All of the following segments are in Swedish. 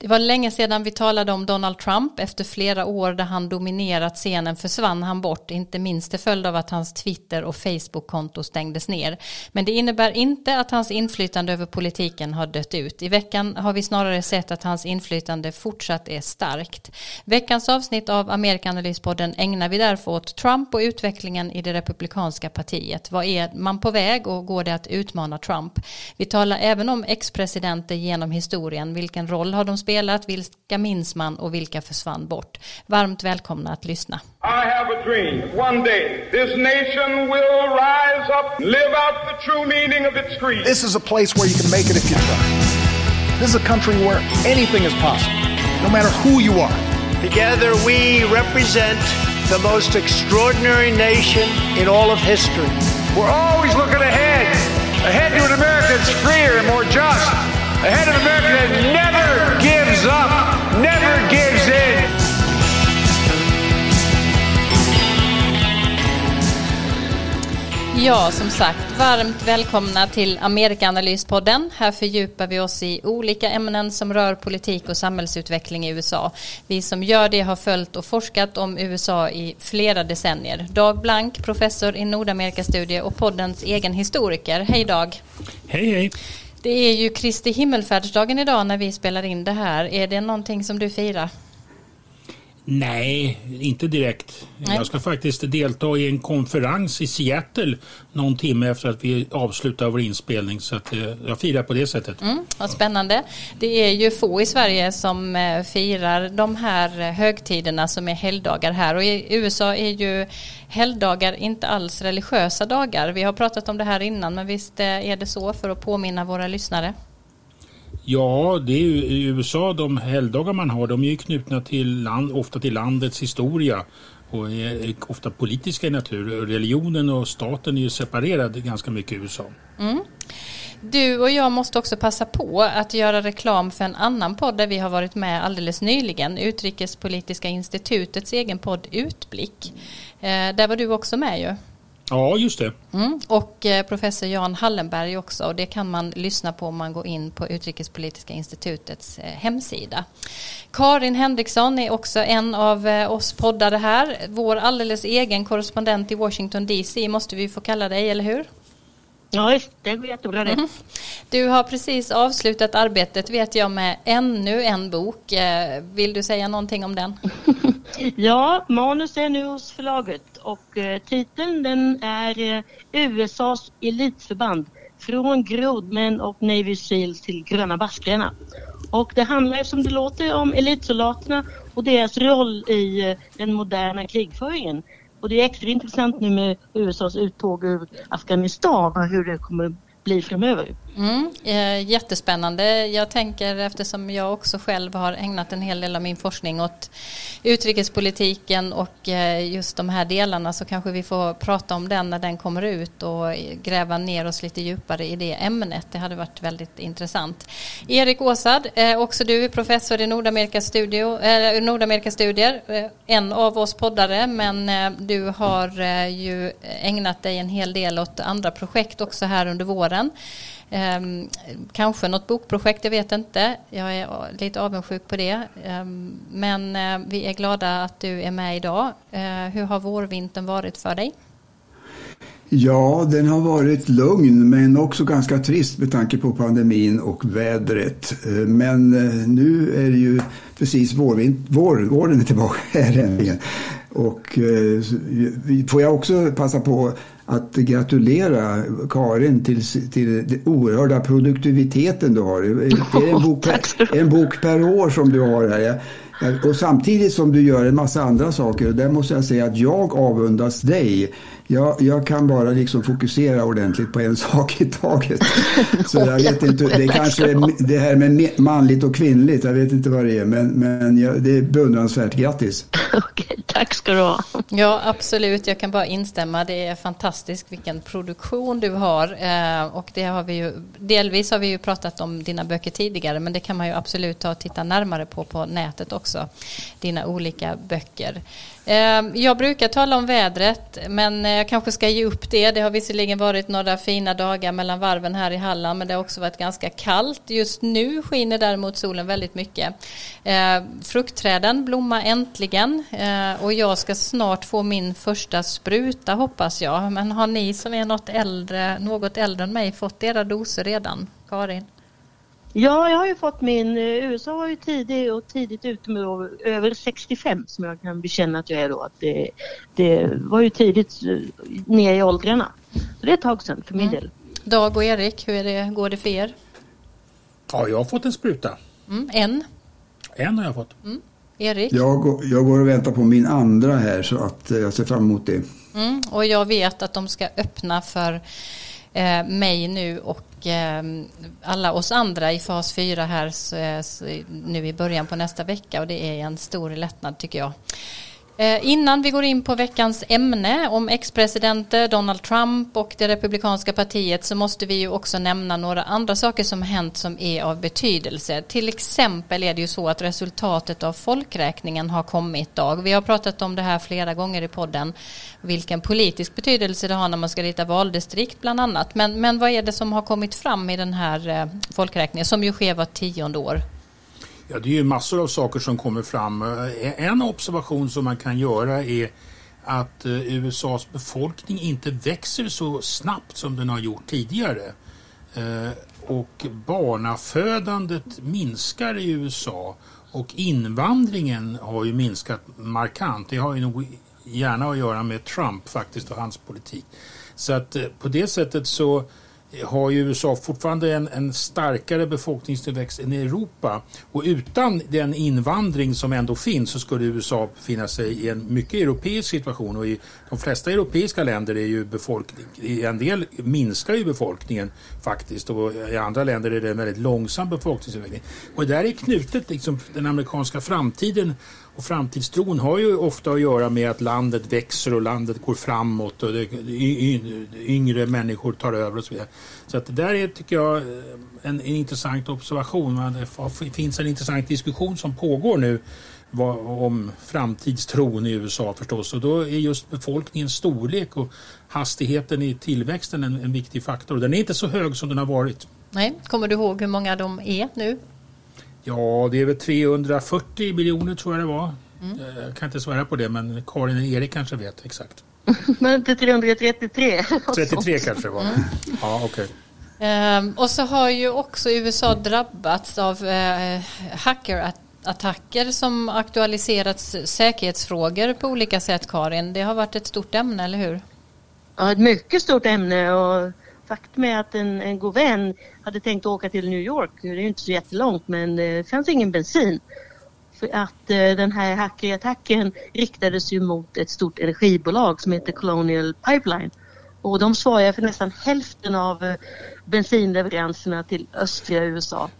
Det var länge sedan vi talade om Donald Trump. Efter flera år där han dominerat scenen försvann han bort, inte minst till följd av att hans Twitter och Facebook-konto stängdes ner. Men det innebär inte att hans inflytande över politiken har dött ut. I veckan har vi snarare sett att hans inflytande fortsatt är starkt. Veckans avsnitt av Amerikanalyspodden ägnar vi därför åt Trump och utvecklingen i det republikanska partiet. Vad är man på väg och går det att utmana Trump? Vi talar även om ex-presidenter genom historien. Vilken roll har de spelat? spelat, vilka minns man och vilka försvann bort? Varmt välkomna att lyssna. I have a dream. One day this nation will rise up, live out the true meaning of its creed. This is a place where you can make it if you try. This is a country where anything is possible, no matter who you are. Together we represent the most extraordinary nation in all of history. We're always looking ahead, ahead to an America that's freer and more just. Ahead of America that never Ja, som sagt, varmt välkomna till Amerikaanalyspodden. Här fördjupar vi oss i olika ämnen som rör politik och samhällsutveckling i USA. Vi som gör det har följt och forskat om USA i flera decennier. Dag Blank, professor i Nordamerikastudier och poddens egen historiker. Hej Dag! Hej hej! Det är ju Kristi himmelfärdsdagen idag när vi spelar in det här. Är det någonting som du firar? Nej, inte direkt. Nej. Jag ska faktiskt delta i en konferens i Seattle någon timme efter att vi avslutar vår inspelning. Så att eh, jag firar på det sättet. Mm, vad spännande. Det är ju få i Sverige som eh, firar de här högtiderna som är helgdagar här. Och i USA är ju helgdagar inte alls religiösa dagar. Vi har pratat om det här innan, men visst eh, är det så för att påminna våra lyssnare? Ja, det är ju i USA de helgdagar man har, de är ju knutna till land, ofta till landets historia och är ofta politiska i natur. Religionen och staten är ju separerade ganska mycket i USA. Mm. Du och jag måste också passa på att göra reklam för en annan podd där vi har varit med alldeles nyligen. Utrikespolitiska institutets egen podd Utblick. Eh, där var du också med ju. Ja, just det. Mm. Och eh, professor Jan Hallenberg också. Och det kan man lyssna på om man går in på Utrikespolitiska institutets eh, hemsida. Karin Henriksson är också en av eh, oss poddare här. Vår alldeles egen korrespondent i Washington DC måste vi få kalla dig, eller hur? Ja, det går jättebra det. Mm. Du har precis avslutat arbetet vet jag med ännu en bok. Vill du säga någonting om den? ja, manus är nu hos förlaget och eh, titeln den är eh, USAs elitförband från grodmän och Navy Seals till gröna baskrarna. Och det handlar som det låter om elitsoldaterna och deras roll i eh, den moderna krigföringen. Och det är extra intressant nu med USAs uttåg ur Afghanistan och hur det kommer bli framöver. Mm, eh, jättespännande. Jag tänker eftersom jag också själv har ägnat en hel del av min forskning åt utrikespolitiken och eh, just de här delarna så kanske vi får prata om den när den kommer ut och gräva ner oss lite djupare i det ämnet. Det hade varit väldigt intressant. Erik Åsad, eh, också du är professor i Nordamerikastudier, eh, Nordamerikastudier eh, en av oss poddare men eh, du har ju ägnat dig en hel del åt andra projekt också här under våren. Ehm, kanske något bokprojekt, jag vet inte. Jag är lite avundsjuk på det. Ehm, men eh, vi är glada att du är med idag. Eh, hur har vårvintern varit för dig? Ja, den har varit lugn men också ganska trist med tanke på pandemin och vädret. Eh, men nu är det ju precis vårvin, vår, våren är tillbaka här äntligen. Och får jag också passa på att gratulera Karin till, till den oerhörda produktiviteten du har. Det är en bok, per, en bok per år som du har här. Och samtidigt som du gör en massa andra saker. Och där måste jag säga att jag avundas dig jag, jag kan bara liksom fokusera ordentligt på en sak i taget. Så jag vet inte, det är kanske det här med manligt och kvinnligt, jag vet inte vad det är, men, men jag, det är beundransvärt. Grattis! Okej, tack ska du ha. Ja, absolut, jag kan bara instämma. Det är fantastiskt vilken produktion du har. Eh, och det har vi ju, delvis har vi ju pratat om dina böcker tidigare, men det kan man ju absolut ta och titta närmare på på nätet också. Dina olika böcker. Ehm, jag brukar tala om vädret men eh, jag kanske ska ge upp det. Det har visserligen varit några fina dagar mellan varven här i Halland men det har också varit ganska kallt. Just nu skiner däremot solen väldigt mycket. Ehm, fruktträden blommar äntligen eh, och jag ska snart få min första spruta hoppas jag. Men har ni som är något äldre, något äldre än mig fått era doser redan? Karin? Ja, jag har ju fått min, eh, USA var ju tidig och tidigt ute med över 65 som jag kan bekänna att jag är då. Att det, det var ju tidigt eh, ner i åldrarna. Så det är ett tag sedan för min mm. del. Dag och Erik, hur är det, går det för er? Ja, jag har fått en spruta. Mm, en? En har jag fått. Mm. Erik? Jag, går, jag går och väntar på min andra här så att eh, jag ser fram emot det. Mm, och jag vet att de ska öppna för eh, mig nu och eh, alla oss andra i fas 4 här så, eh, så, nu i början på nästa vecka och det är en stor lättnad tycker jag. Eh, innan vi går in på veckans ämne om ex-presidenter, Donald Trump och det republikanska partiet så måste vi ju också nämna några andra saker som hänt som är av betydelse. Till exempel är det ju så att resultatet av folkräkningen har kommit idag. Vi har pratat om det här flera gånger i podden, vilken politisk betydelse det har när man ska rita valdistrikt bland annat. Men, men vad är det som har kommit fram i den här eh, folkräkningen som ju sker var tionde år? Ja, det är ju massor av saker som kommer fram. Eh, en observation som man kan göra är att eh, USAs befolkning inte växer så snabbt som den har gjort tidigare. Eh, och barnafödandet minskar i USA och invandringen har ju minskat markant. Det har ju nog gärna att göra med Trump faktiskt och hans politik. Så att på det sättet så har ju USA fortfarande en, en, starkare befolkningstillväxt än Europa. Och utan den invandring som ändå finns så skulle USA befinna sig i en mycket europeisk situation. Och i de flesta europeiska länder är ju befolkning, i en del minskar ju befolkningen faktiskt och i andra länder är det en väldigt långsam befolkningsutveckling. Och där är knutet liksom den amerikanska framtiden och framtidstron har ju ofta att göra med att landet växer och landet går framåt och det, yngre människor tar över och så vidare. Så att det där är, tycker jag, en, en intressant observation. Det finns en intressant diskussion som pågår nu om framtidstron i USA förstås. Och då är just befolkningens storlek och hastigheten i tillväxten en, en viktig faktor. Den är inte så hög som den har varit. Nej, kommer du ihåg hur många de är nu? Ja, det är väl 340 miljoner tror jag det var. Mm. Eh, jag kan inte svära på det, men Karin och Erik kanske vet exakt. men inte 333? 33 kanske det var. Mm. Ja, okej. Okay. Um, ehm, och så har ju också USA drabbats av uh, hackerattacker som aktualiserat säkerhetsfrågor på olika sätt, Karin. Det har varit ett stort ämne, eller hur? Ja, ett mycket stort ämne och faktum är att en, en god vän hade tänkt åka till New York. Det är ju inte så jättelångt men eh, det fanns ingen bensin. För att eh, den här hackerattacken riktades ju mot ett stort energibolag som heter Colonial Pipeline. Och de svarar för nästan hälften av eh, bensinleveranserna till östra USA.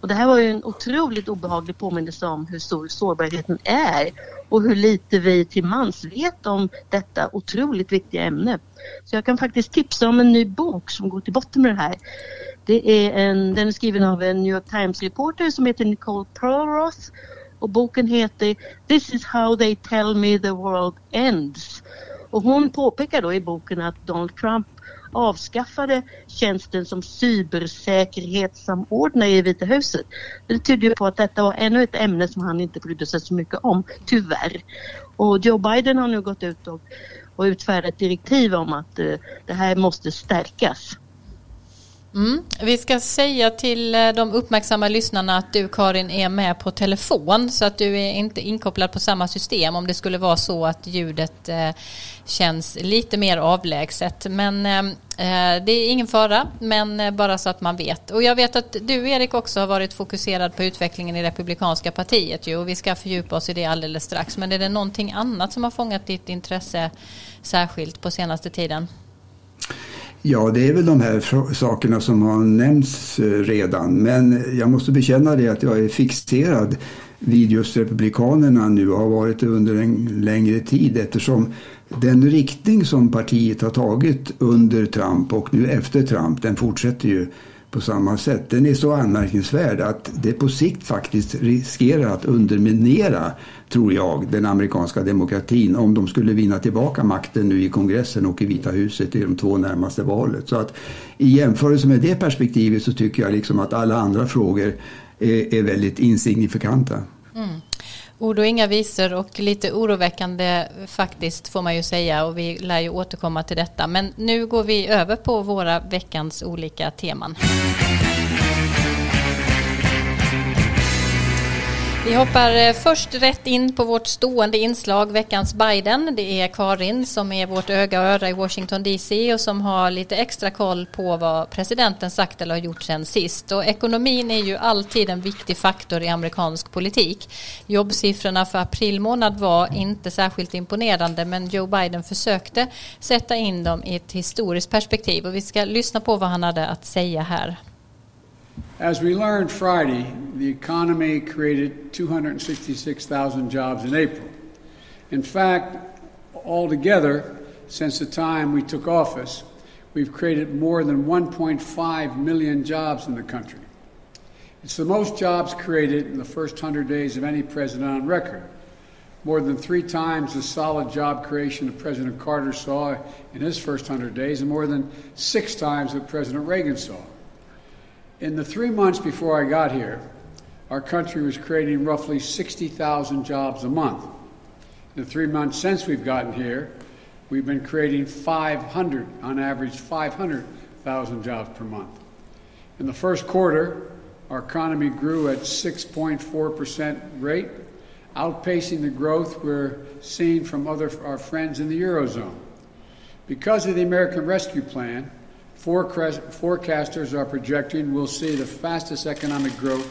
Och det här var ju en otroligt obehaglig påminnelse om hur stor sårbarheten är och hur lite vi till mans vet om detta otroligt viktiga ämne. Så jag kan faktiskt tipsa om en ny bok som går till botten med det här. Det är en, den är skriven av en New York Times-reporter som heter Nicole Perlroth och boken heter This is how they tell me the world ends. Och hon påpekar då i boken att Donald Trump avskaffade tjänsten som cybersäkerhetssamordnare i Vita huset. Det tyder ju på att detta var ännu ett ämne som han inte brydde sig så mycket om, tyvärr. Och Joe Biden har nu gått ut och, och utfärdat direktiv om att eh, det här måste stärkas. Mm. Vi ska säga till eh, de uppmärksamma lyssnarna att du Karin är med på telefon så att du är inte inkopplad på samma system om det skulle vara så att ljudet eh, känns lite mer avlägset. Men eh, eh det är ingen fara, men eh, bara så att man vet. Och jag vet att du Erik också har varit fokuserad på utvecklingen i Republikanska partiet ju, och vi ska fördjupa oss i det alldeles strax. Men är det någonting annat som har fångat ditt intresse särskilt på senaste tiden? Ja, det är väl de här sakerna som har nämnts eh, redan. Men jag måste bekänna det att jag är fixerad vid just Republikanerna nu och har varit det under en längre tid eftersom den riktning som partiet har tagit under Trump och nu efter Trump, den fortsätter ju på samma sätt. Den är så anmärkningsvärd att det på sikt faktiskt riskerar att underminera, tror jag, den amerikanska demokratin om de skulle vinna tillbaka makten nu i kongressen och i Vita huset i de två närmaste valet. Så att i jämförelse med det perspektivet så tycker jag liksom att alla andra frågor är, är väldigt insignifikanta. Mm. Ord och inga visor och lite oroväckande faktiskt får man ju säga och vi lär ju återkomma till detta. Men nu går vi över på våra veckans olika teman. Vi hoppar eh, först rätt in på vårt stående inslag Veckans Biden. Det är Karin som är vårt öga och öra i Washington DC och som har lite extra koll på vad presidenten sagt eller har gjort sen sist. Och ekonomin är ju alltid en viktig faktor i amerikansk politik. Jobbsiffrorna för april månad var inte särskilt imponerande men Joe Biden försökte sätta in dem i ett historiskt perspektiv och vi ska lyssna på vad han hade att säga här. As we learned Friday, the economy created 266,000 jobs in April. In fact, altogether, since the time we took office, we've created more than 1.5 million jobs in the country. It's the most jobs created in the first 100 days of any president on record, more than three times the solid job creation that President Carter saw in his first 100 days, and more than six times what President Reagan saw. In the three months before I got here, our country was creating roughly 60,000 jobs a month. In the three months since we've gotten here, we've been creating 500, on average, 500,000 jobs per month. In the first quarter, our economy grew at 6.4% rate, outpacing the growth we're seeing from other our friends in the Eurozone. Because of the American Rescue Plan, Forecasters are projecting we'll see the fastest economic growth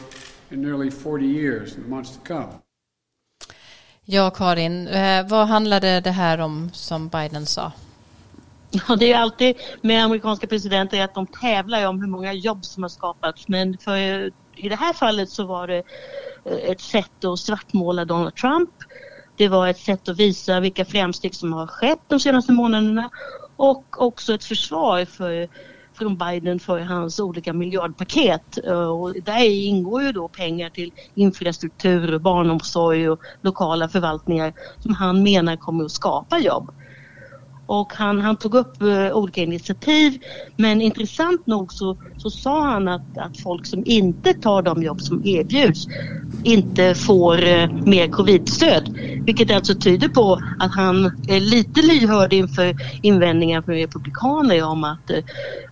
in nearly 40 years in the months to come. Ja, Karin, eh, vad handlade det här om som Biden sa? Ja, det är alltid med amerikanska presidenter att de tävlar om hur många jobb som har skapats. Men för, i det här fallet så var det eh, ett sätt att svartmåla Donald Trump. Det var ett sätt att visa vilka framsteg som har skett de senaste månaderna och också ett försvar för, från Biden för hans olika miljardpaket. Eh, och där ingår ju då pengar till infrastruktur, barnomsorg och lokala förvaltningar som han menar kommer att skapa jobb. Och han, han tog upp uh, olika initiativ men intressant nog så, så sa han att, att folk som inte tar de jobb som erbjuds inte får uh, mer covidstöd. Vilket alltså tyder på att han är lite lyhörd inför invändningar från republikaner om att uh,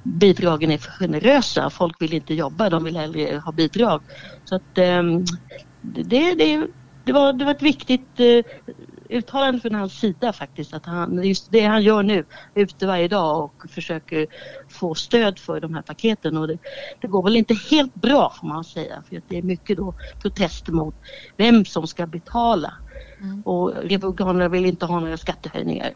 bidragen är för generösa. Folk vill inte jobba, de vill hellre ha bidrag. Så att um, det, det, det, var, det var ett viktigt uttalande från hans sida faktiskt att han, just det han gör nu, är ute varje dag och försöker få stöd för de här paketen och det, det går väl inte helt bra får man säga för det är mycket då protester mot vem som ska betala mm. och Republikanerna vill inte ha några skattehöjningar.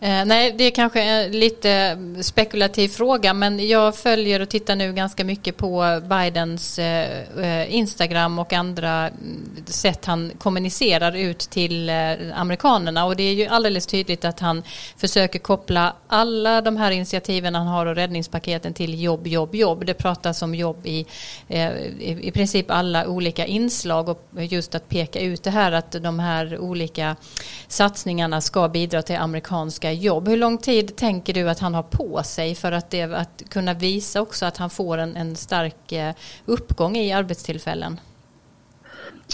Eh, nej, det är kanske en lite spekulativ fråga men jag följer och tittar nu ganska mycket på Bidens eh, eh Instagram och andra mm, sätt han kommunicerar ut till eh, amerikanerna och det är ju alldeles tydligt att han försöker koppla alla de här initiativen han har och räddningspaketen till jobb, jobb, jobb. Det pratas om jobb i, eh, i princip alla olika inslag och just att peka ut det här att de här olika satsningarna ska bidra till amerikanska söka jobb. Hur lång tid tänker du att han har på sig för att, det, att kunna visa också att han får en, en stark eh, uppgång i arbetstillfällen?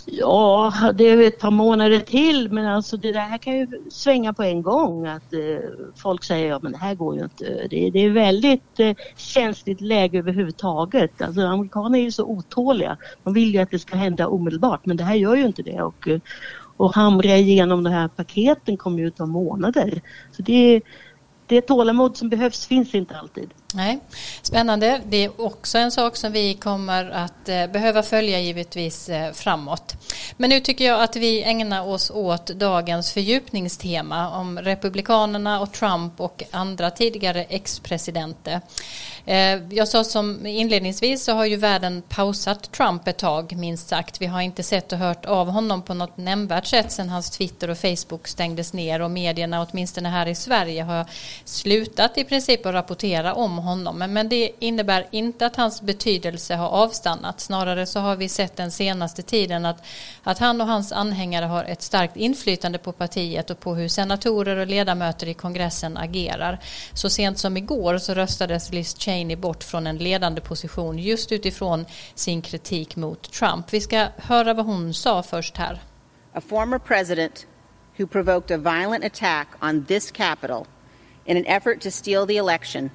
Ja, det är ett par månader till men alltså det där kan ju svänga på en gång. Att eh, folk säger att men det här går ju inte. Det, det är väldigt eh, känsligt läge överhuvudtaget. Alltså amerikaner är ju så otåliga. De vill ju att det ska hända omedelbart men det här gör ju inte det. Och, eh, och hamra igenom de här paketen kommer ju ta månader. Så det, det tålamod som behövs finns inte alltid. Nej, Spännande. Det är också en sak som vi kommer att eh, behöva följa givetvis eh, framåt. Men nu tycker jag att vi ägnar oss åt dagens fördjupningstema om Republikanerna och Trump och andra tidigare ex-presidenter. Eh, jag sa som inledningsvis så har ju världen pausat Trump ett tag minst sagt. Vi har inte sett och hört av honom på något nämnvärt sätt sedan hans Twitter och Facebook stängdes ner och medierna åtminstone här i Sverige har slutat i princip att rapportera om honom. Men, men det innebär inte att hans betydelse har avstannat. Snarare så har vi sett den senaste tiden att, att han och hans anhängare har ett starkt inflytande på partiet och på hur senatorer och ledamöter i kongressen agerar. Så sent som igår så röstades Liz Cheney bort från en ledande position just utifrån sin kritik mot Trump. Vi ska höra vad hon sa först här. A former president who provoked a violent attack on this capital in an effort to steal the election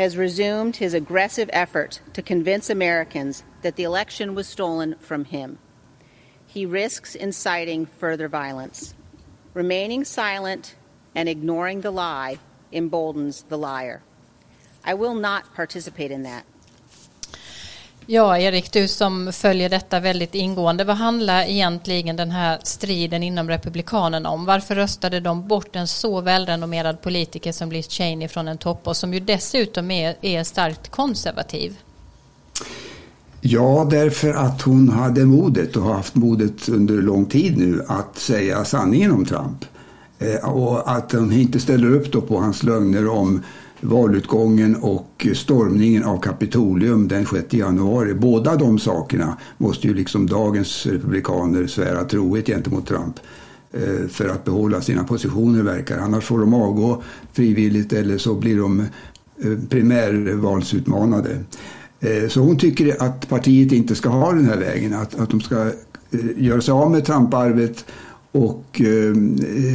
has resumed his aggressive effort to convince Americans that the election was stolen from him. He risks inciting further violence. Remaining silent and ignoring the lie emboldens the liar. I will not participate in that. Ja, Erik, du som följer detta väldigt ingående. Vad handlar egentligen den här striden inom Republikanerna om? Varför röstade de bort en så välrenommerad politiker som Liz Cheney från en topp och som ju dessutom är, är starkt konservativ? Ja, därför att hon hade modet och har haft modet under lång tid nu att säga sanningen om Trump. Eh, och att hon inte ställer upp då på hans lögner om valutgången och stormningen av Kapitolium den 6 januari. Båda de sakerna måste ju liksom dagens republikaner svära trohet gentemot Trump eh, för att behålla sina positioner verkar. Annars får de avgå frivilligt eller så blir de eh, primärvalsutmanade. Eh, så hon tycker att partiet inte ska ha den här vägen, att, att de ska göra sig av med Trump-arvet och eh,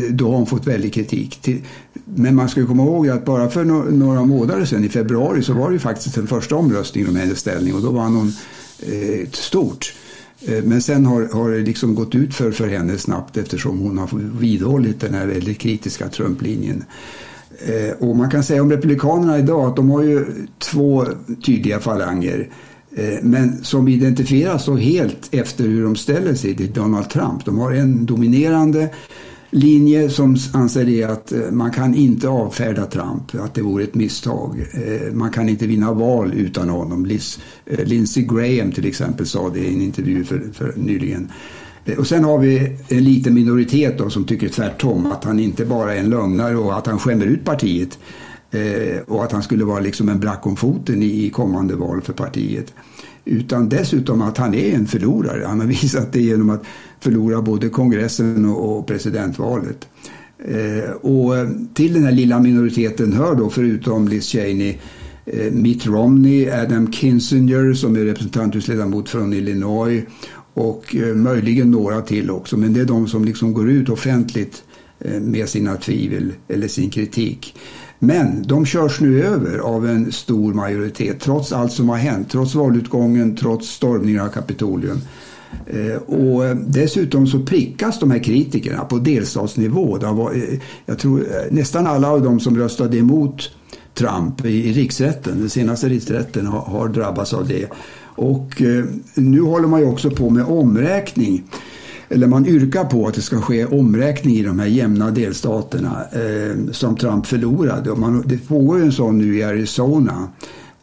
då har hon fått väldig kritik. Men man ska komma ihåg att bara för några månader sedan, i februari, så var det ju faktiskt den första omröstningen om hennes ställning och då vann hon eh, stort. Eh, men sen har, har det liksom gått ut för, för henne snabbt eftersom hon har vidhållit den här väldigt kritiska Trump-linjen. Och man kan säga om Republikanerna idag att de har ju två tydliga falanger. Eh, men som identifieras så helt efter hur de ställer sig till Donald Trump. De har en dominerande linje som anser det att eh, man kan inte avfärda Trump, att det vore ett misstag. Eh, man kan inte vinna val utan honom. Liz, Lindsey Graham till exempel sa det i en intervju för, för nyligen. Och sen har vi en liten minoritet då, som tycker tvärtom, att han inte bara är en lögnare och att han skämmer ut partiet och att han skulle vara liksom en black om foten i kommande val för partiet. Utan dessutom att han är en förlorare. Han har visat det genom att förlora både kongressen och presidentvalet. Eh, och till den här lilla minoriteten hör då förutom Liz Cheney eh, Mitt Romney, Adam Kinzinger som är representanthusledamot från Illinois och eh, möjligen några till också. Men det är de som liksom går ut offentligt med sina tvivel eller sin kritik. Men de körs nu över av en stor majoritet trots allt som har hänt, trots valutgången, trots stormningen av Kapitolium. Eh, och dessutom så prickas de här kritikerna på delstatsnivå. Eh, jag tror eh, nästan alla av dem som röstade emot Trump i riksrätten, den senaste riksrätten, har, drabbats av det. Och nu håller man ju också på med omräkning eller man yrkar på att det ska ske omräkning i de här jämna delstaterna eh, som Trump förlorade. Och man, det pågår en sån nu i Arizona.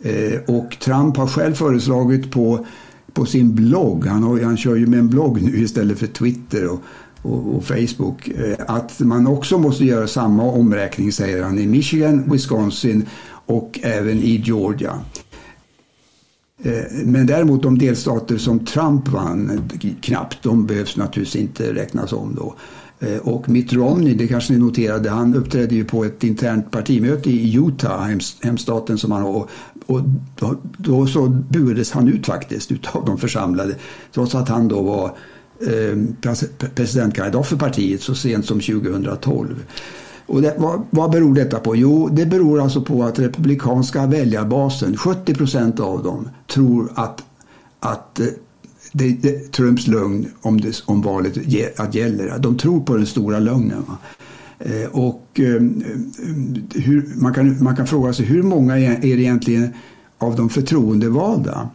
Eh, och Trump har själv föreslagit på, på sin blogg, han, har, han kör ju med en blogg nu istället för Twitter och, och, och Facebook, eh, att man också måste göra samma omräkning säger han i Michigan, Wisconsin och även i Georgia. Eh, men däremot de delstater som Trump vann eh, knappt, de behövs naturligtvis inte räknas om då. Eh, och Mitt Romney, det kanske ni noterade, han uppträdde ju på ett internt partimöte i Utah, hemstaten som han har. Och då, då så buades han ut faktiskt utav de församlade. Trots att han då var eh, presidentkandidat för partiet så sent som 2012. Och det, vad, vad beror detta på? Jo, det beror alltså på att republikanska väljarbasen, 70 procent av dem, tror att, att eh, det, det, Trumps lögn om, det, om valet att gäller. De tror på den stora lögnen. Va? Eh, och ehm, ehm, hur, man, kan, man kan fråga sig hur många är det egentligen av de förtroendevalda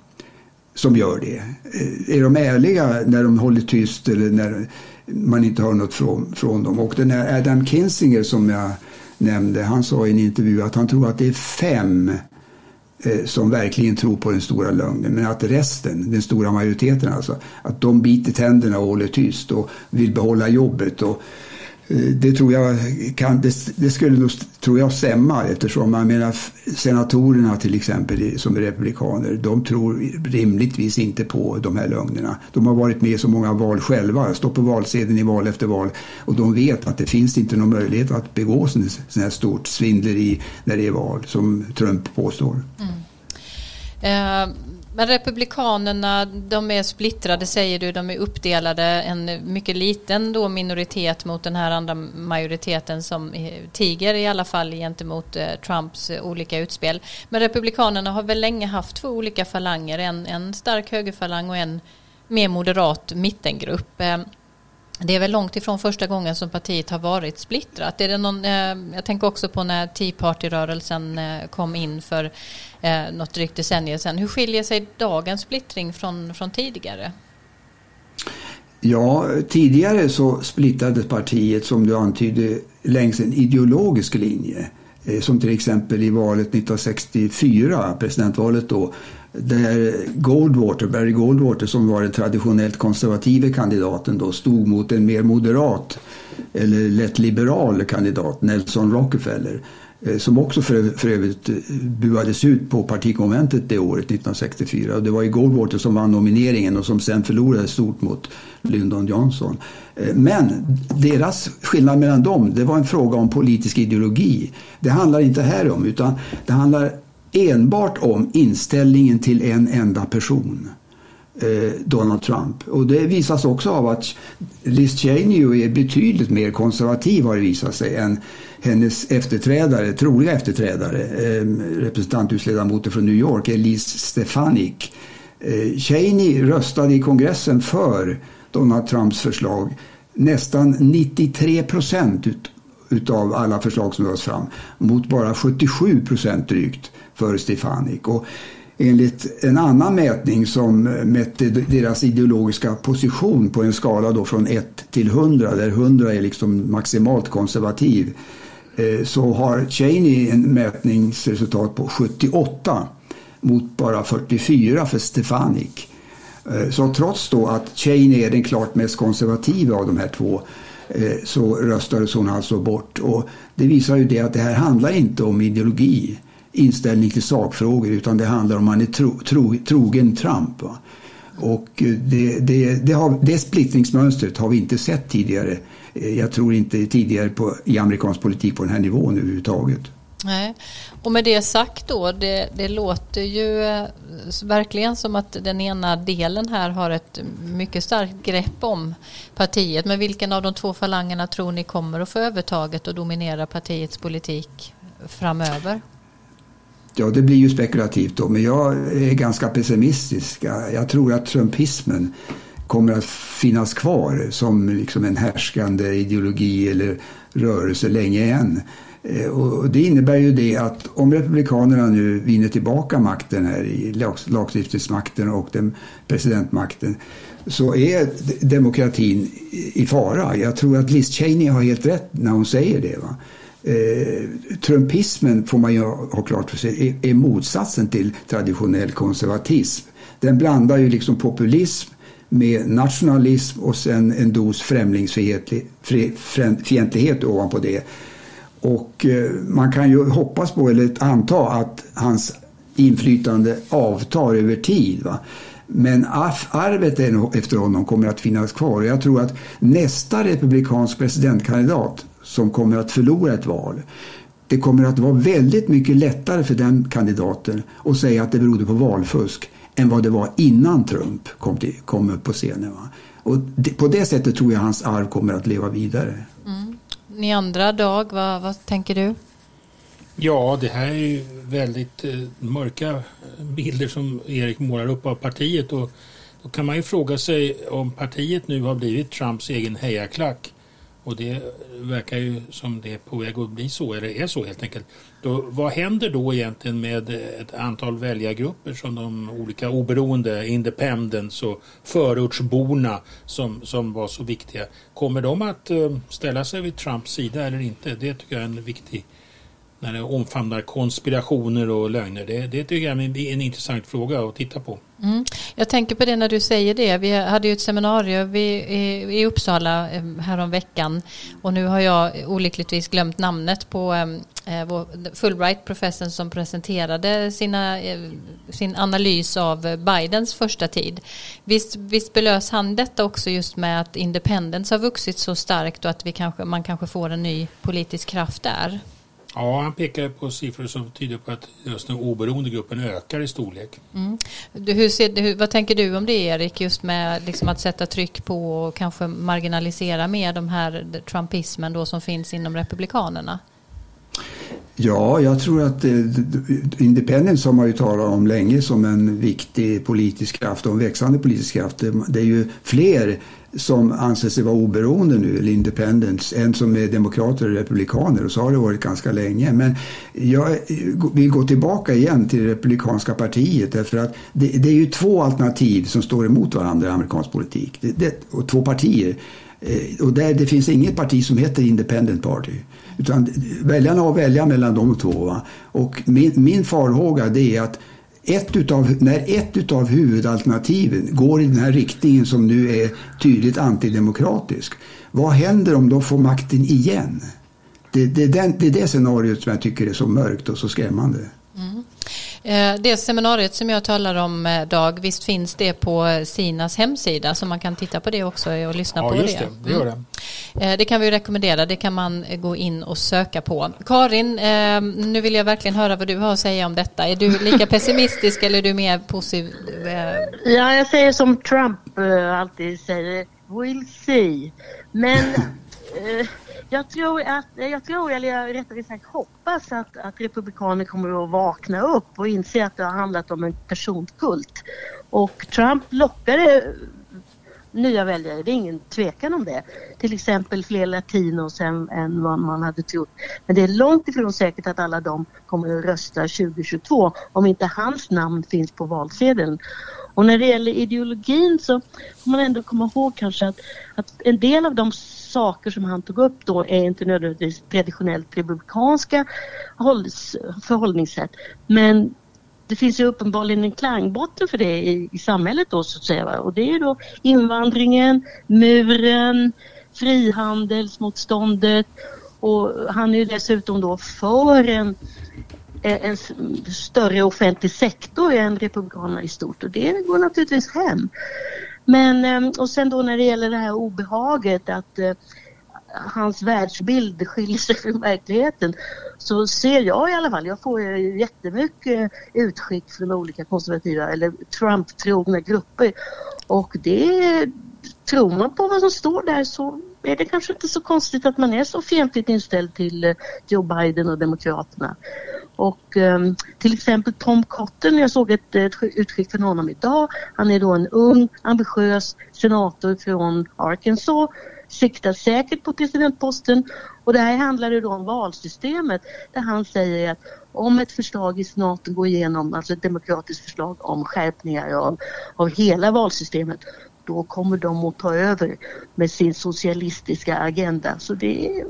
som gör det? Eh, är de ärliga när de håller tyst eller när man inte hör något från, från dem? Och den här Adam Kinzinger som jag nämnde, han sa i en intervju att han tror att det är fem eh, som verkligen tror på den stora lögnen. Men att resten, den stora majoriteten alltså, att de biter tänderna och håller tyst och vill behålla jobbet. Och, Eh, Eh, det tror jag, kan, det, det, skulle nog, tror jag stämma eftersom man menar senatorerna till exempel som är republikaner, de tror rimligtvis inte på de här lögnerna. De har varit med i så många val själva, stått på valsedeln i val efter val och de vet att det finns inte någon möjlighet att begå sådant här stort svindleri när det är val som Trump påstår. Mm. Uh men Republikanerna, de är splittrade säger du, de är uppdelade, en mycket liten då minoritet mot den här andra majoriteten som tiger i alla fall gentemot eh, Trumps olika utspel. Men Republikanerna har väl länge haft två olika falanger, en, en stark högerfalang och en mer moderat mittengrupp. Eh, det är väl långt ifrån första gången som partiet har varit splittrat. Är det någon, eh, jag tänker också på när Tea Party-rörelsen eh, kom in för eh, något drygt decennium sedan. Hur skiljer sig dagens splittring från, från tidigare? Ja, tidigare så splittrades partiet som du antydde längs en ideologisk linje. Eh, som till exempel i valet 1964, presidentvalet då, där Goldwater, Barry Goldwater som var den traditionellt konservative kandidaten då stod mot en mer moderat eller lätt liberal kandidat, Nelson Rockefeller eh, som också för, för övrigt eh, buades ut på partikonventet det året, 1964. Och det var ju Goldwater som vann nomineringen och som sen förlorade stort mot Lyndon Johnson. Eh, men deras skillnad mellan dem, det var en fråga om politisk ideologi. Det handlar inte här om, utan det handlar enbart om inställningen till en enda person. Eh, Donald Trump. Och det visas också av att Liz Cheney är betydligt mer konservativ har det visat sig än hennes efterträdare, troliga efterträdare, eh, representanthusledamoten från New York, Elise Stefanik. Eh, Cheney röstade i kongressen för Donald Trumps förslag. Nästan 93 procent utav alla förslag som lades fram mot bara 77 procent drygt för Stefanik. Och enligt en annan mätning som mätte deras ideologiska position på en skala då från 1 till 100 där 100 är liksom maximalt konservativ eh, så har Cheney en mätningsresultat på 78 mot bara 44 för Stefanik. Eh, så trots då att Cheney är den klart mest konservativa av de här två eh, så röstades hon alltså bort. Och det visar ju det att det här handlar inte om ideologi inställning till sakfrågor utan det handlar om man är tro, tro, trogen Trump. Va? Och eh, det, det, det, har, det splittringsmönstret har vi inte sett tidigare. Eh, jag tror inte tidigare på, i amerikansk politik på den här nivån överhuvudtaget. Nej. Och med det sagt då, det, det, låter ju eh, verkligen som att den ena delen här har ett mycket starkt grepp om partiet. Men vilken av de två falangerna tror ni kommer att få övertaget och dominera partiets politik framöver? Ja, det blir ju spekulativt då, men jag är ganska pessimistisk. Jag tror att trumpismen kommer att finnas kvar som liksom en härskande ideologi eller rörelse länge än. Eh, och det innebär ju det att om Republikanerna nu vinner tillbaka makten här i lagstiftningsmakten och den presidentmakten så är demokratin i fara. Jag tror att Liz Cheney har helt rätt när hon säger det. Va? Eh, trumpismen får man ju ha klart för sig är, är motsatsen till traditionell konservatism. Den blandar ju liksom populism med nationalism och sen en dos främlingsfientlighet ovanpå det. Och eh, man kan ju hoppas på eller anta att hans inflytande avtar över tid. Va? Men arvet efter honom kommer att finnas kvar. Och jag tror att nästa republikansk presidentkandidat som kommer att förlora ett val. Det kommer att vara väldigt mycket lättare för den kandidaten att säga att det berodde på valfusk än vad det var innan Trump kom, till, kom upp på scenen. Va? Och det, på det sättet tror jag hans arv kommer att leva vidare. Mm. Ni andra, Dag, vad, vad tänker du? Ja, det här är ju väldigt eh, mörka bilder som Erik målar upp av partiet. Och då kan man ju fråga sig om partiet nu har blivit Trumps egen hejaklack och det verkar ju som det är på väg att bli så, eller är så helt enkelt. Då, vad händer då egentligen med ett antal väljargrupper som de olika oberoende, independents och förortsborna som, som var så viktiga? Kommer de att eh, ställa sig vid Trumps sida eller inte? Det tycker jag är en viktig när det omfamnar konspirationer och lögner. Det, det tycker jag är en intressant fråga att titta på. Mm. Jag tänker på det när du säger det. Vi hade ju ett seminarium i, Uppsala häromveckan och nu har jag olyckligtvis glömt namnet på eh, eh Fulbright-professorn som presenterade sina, eh, sin analys av Bidens första tid. Visst, visst belös han detta också just med att independence har vuxit så starkt och att vi kanske, man kanske får en ny politisk kraft där? Ja, han pekar på siffror som tyder på att just den oberoende gruppen ökar i storlek. Mm. Du, hur ser, hur, vad tänker du om det Erik, just med liksom att sätta tryck på och kanske marginalisera mer de här trumpismen då som finns inom republikanerna? Ja, jag tror att eh, Independence har man ju talat om länge som en viktig politisk kraft och en växande politisk kraft. Eh, det är ju fler som anser sig vara oberoende nu, eller independents, än som är demokrater och republikaner. Och så har det varit ganska länge. Men jag eh, vill gå tillbaka igen till det republikanska partiet därför att det, det är ju två alternativ som står emot varandra i amerikansk politik. Det, det, och två partier. Eh, och där, det finns inget parti som heter Independent Party. Utan väljarna har att välja mellan de två. Va? Och min, min farhåga det är att ett utav, när ett utav huvudalternativen går i den här riktningen som nu är tydligt antidemokratisk, vad händer om de får makten igen? Det, det, det, det är det scenariot som jag tycker är så mörkt och så skrämmande. Mm. Eh, det seminariet som jag talar om eh, Dag, visst finns det på Sinas hemsida så man kan titta på det också och lyssna ja, på just det. det. det gör det. Mm. Det kan vi rekommendera, det kan man gå in och söka på. Karin, nu vill jag verkligen höra vad du har att säga om detta. Är du lika pessimistisk eller är du mer positiv? Ja, jag säger som Trump alltid säger, we'll see. Men jag tror att, jag tror, eller jag rättare sagt hoppas att, att republikaner kommer att vakna upp och inse att det har handlat om en personkult. Och Trump lockade nya väljare, det är ingen tvekan om det. Till exempel fler latinos än, än vad man hade trott. Men det är långt ifrån säkert att alla de kommer att rösta 2022 om inte hans namn finns på valsedeln. Och när det gäller ideologin så får man ändå komma ihåg kanske att, att en del av de saker som han tog upp då är inte nödvändigtvis traditionellt republikanska förhållningssätt. Men det finns ju uppenbarligen en klangbotten för det i, i samhället då så att säga. Och det är då invandringen, muren, frihandelsmotståndet och han är ju dessutom då för en, en större offentlig sektor än republikanerna i stort och det går naturligtvis hem. Men ehm, och sen då när det gäller det här obehaget att eh, hans världsbild skiljer sig från verkligheten så ser jag i alla fall, jag får jättemycket utskick från olika konservativa eller Trump-trogna grupper och det tror man på vad som står där så är det kanske inte så konstigt att man är så fientligt inställd till eh, Joe Biden och Demokraterna. Och um, till exempel Tom Cotton, jag såg ett, ett utskick från honom idag. Han är då en ung, ambitiös senator från Arkansas siktar säkert på presidentposten och det här handlar ju då om valsystemet där han säger att om ett förslag i senaten går igenom, alltså ett demokratiskt förslag om skärpningar av, av hela valsystemet, då kommer de att ta över med sin socialistiska agenda. Så det,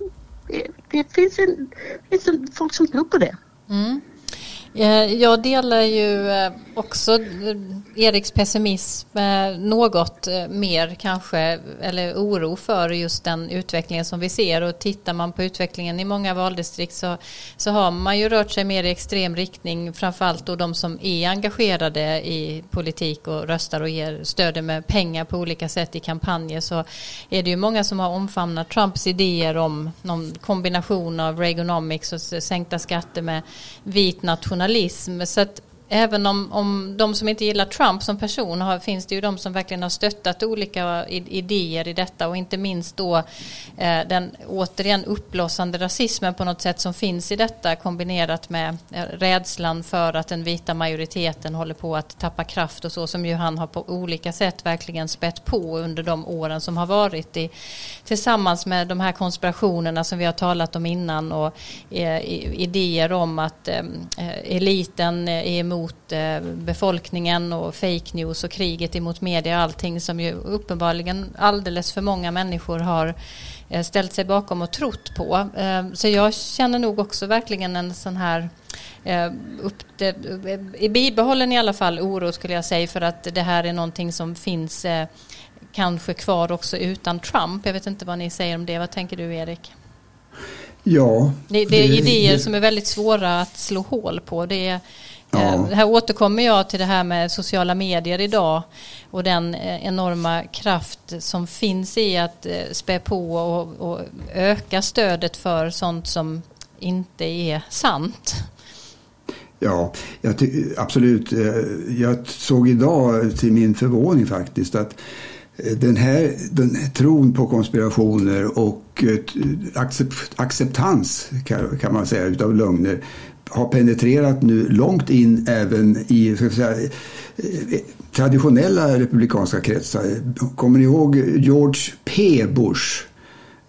det, det finns, en, det finns en, folk som tror på det. Mm. Eh, jag delar ju eh, också eh, Eriks pessimism något mer kanske, eller oro för just den utvecklingen som vi ser. Och tittar man på utvecklingen i många valdistrikt så, så har man ju rört sig mer i extrem riktning, framförallt då de som är engagerade i politik och röstar och ger stöd med pengar på olika sätt i kampanjer så är det ju många som har omfamnat Trumps idéer om någon kombination av Reaganomics och sänkta skatter med vit nation Journalism, Så att även om, om de som inte gillar Trump som person har, finns det ju de som verkligen har stöttat olika idéer i detta och inte minst då eh, den återigen uppblossande rasismen på något sätt som finns i detta kombinerat med eh, rädslan för att den vita majoriteten håller på att tappa kraft och så som ju han har på olika sätt verkligen spett på under de åren som har varit i, tillsammans med de här konspirationerna som vi har talat om innan och eh, idéer om att eh, eh eliten eh, är emot emot eh, befolkningen och fake news och kriget emot media och allting som ju uppenbarligen alldeles för många människor har eh, ställt sig bakom och trott på. Eh, så jag känner nog också verkligen en sån här upp det, i bibehållen i alla fall oro skulle jag säga för att det här är någonting som finns kanske kvar också utan Trump. Jag vet inte vad ni säger om det. Vad tänker du Erik? Ja. Det, det är idéer det, som är väldigt svåra att slå hål på. Det, är, ja. Eh, här återkommer jag till det här med sociala medier idag och den eh, enorma kraft som finns i att eh, spä på och, och öka stödet för sånt som inte är sant. Ja, absolut. Jag såg idag till min förvåning faktiskt att den här den, tron på konspirationer och accept, acceptans kan, kan, man säga utav lögner har penetrerat nu långt in även i ska säga, eh, traditionella republikanska kretsar. Kommer ni ihåg George P. Bush?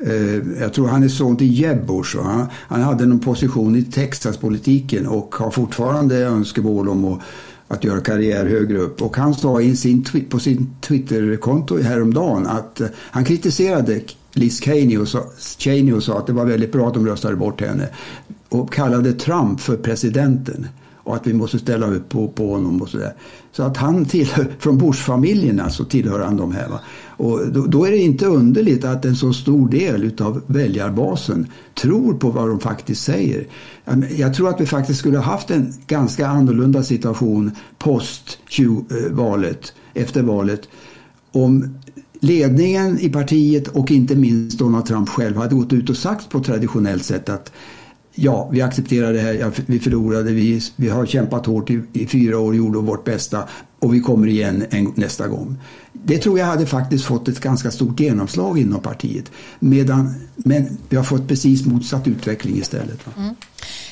Eh, jag tror han är son till Jeb Bush. Han, han hade någon position i Texaspolitiken och har fortfarande önskemål om att att göra karriär högre upp. Och han sa i sin, på sin Twitterkonto häromdagen att eh, han kritiserade Liz Cheney och, sa, Cheney och sa att det var väldigt bra att de röstade bort henne. Och kallade Trump för presidenten och att vi måste ställa upp på, på honom och sådär. Så att han tillhör, från Bush-familjen alltså tillhör han de här. Va? Och då, då, är det inte underligt att en så stor del utav väljarbasen tror på vad de faktiskt säger. Jag tror att vi faktiskt skulle ha haft en ganska annorlunda situation post valet, efter valet, om ledningen i partiet och inte minst Donald Trump själv hade gått ut och sagt på traditionellt sätt att ja, vi accepterar det här, vi förlorade, vi, vi har kämpat hårt i, i fyra år, gjorde vårt bästa och vi kommer igen en, nästa gång. Det tror jag hade faktiskt fått ett ganska stort genomslag inom partiet. Medan, men vi har fått precis motsatt utveckling istället. Mm.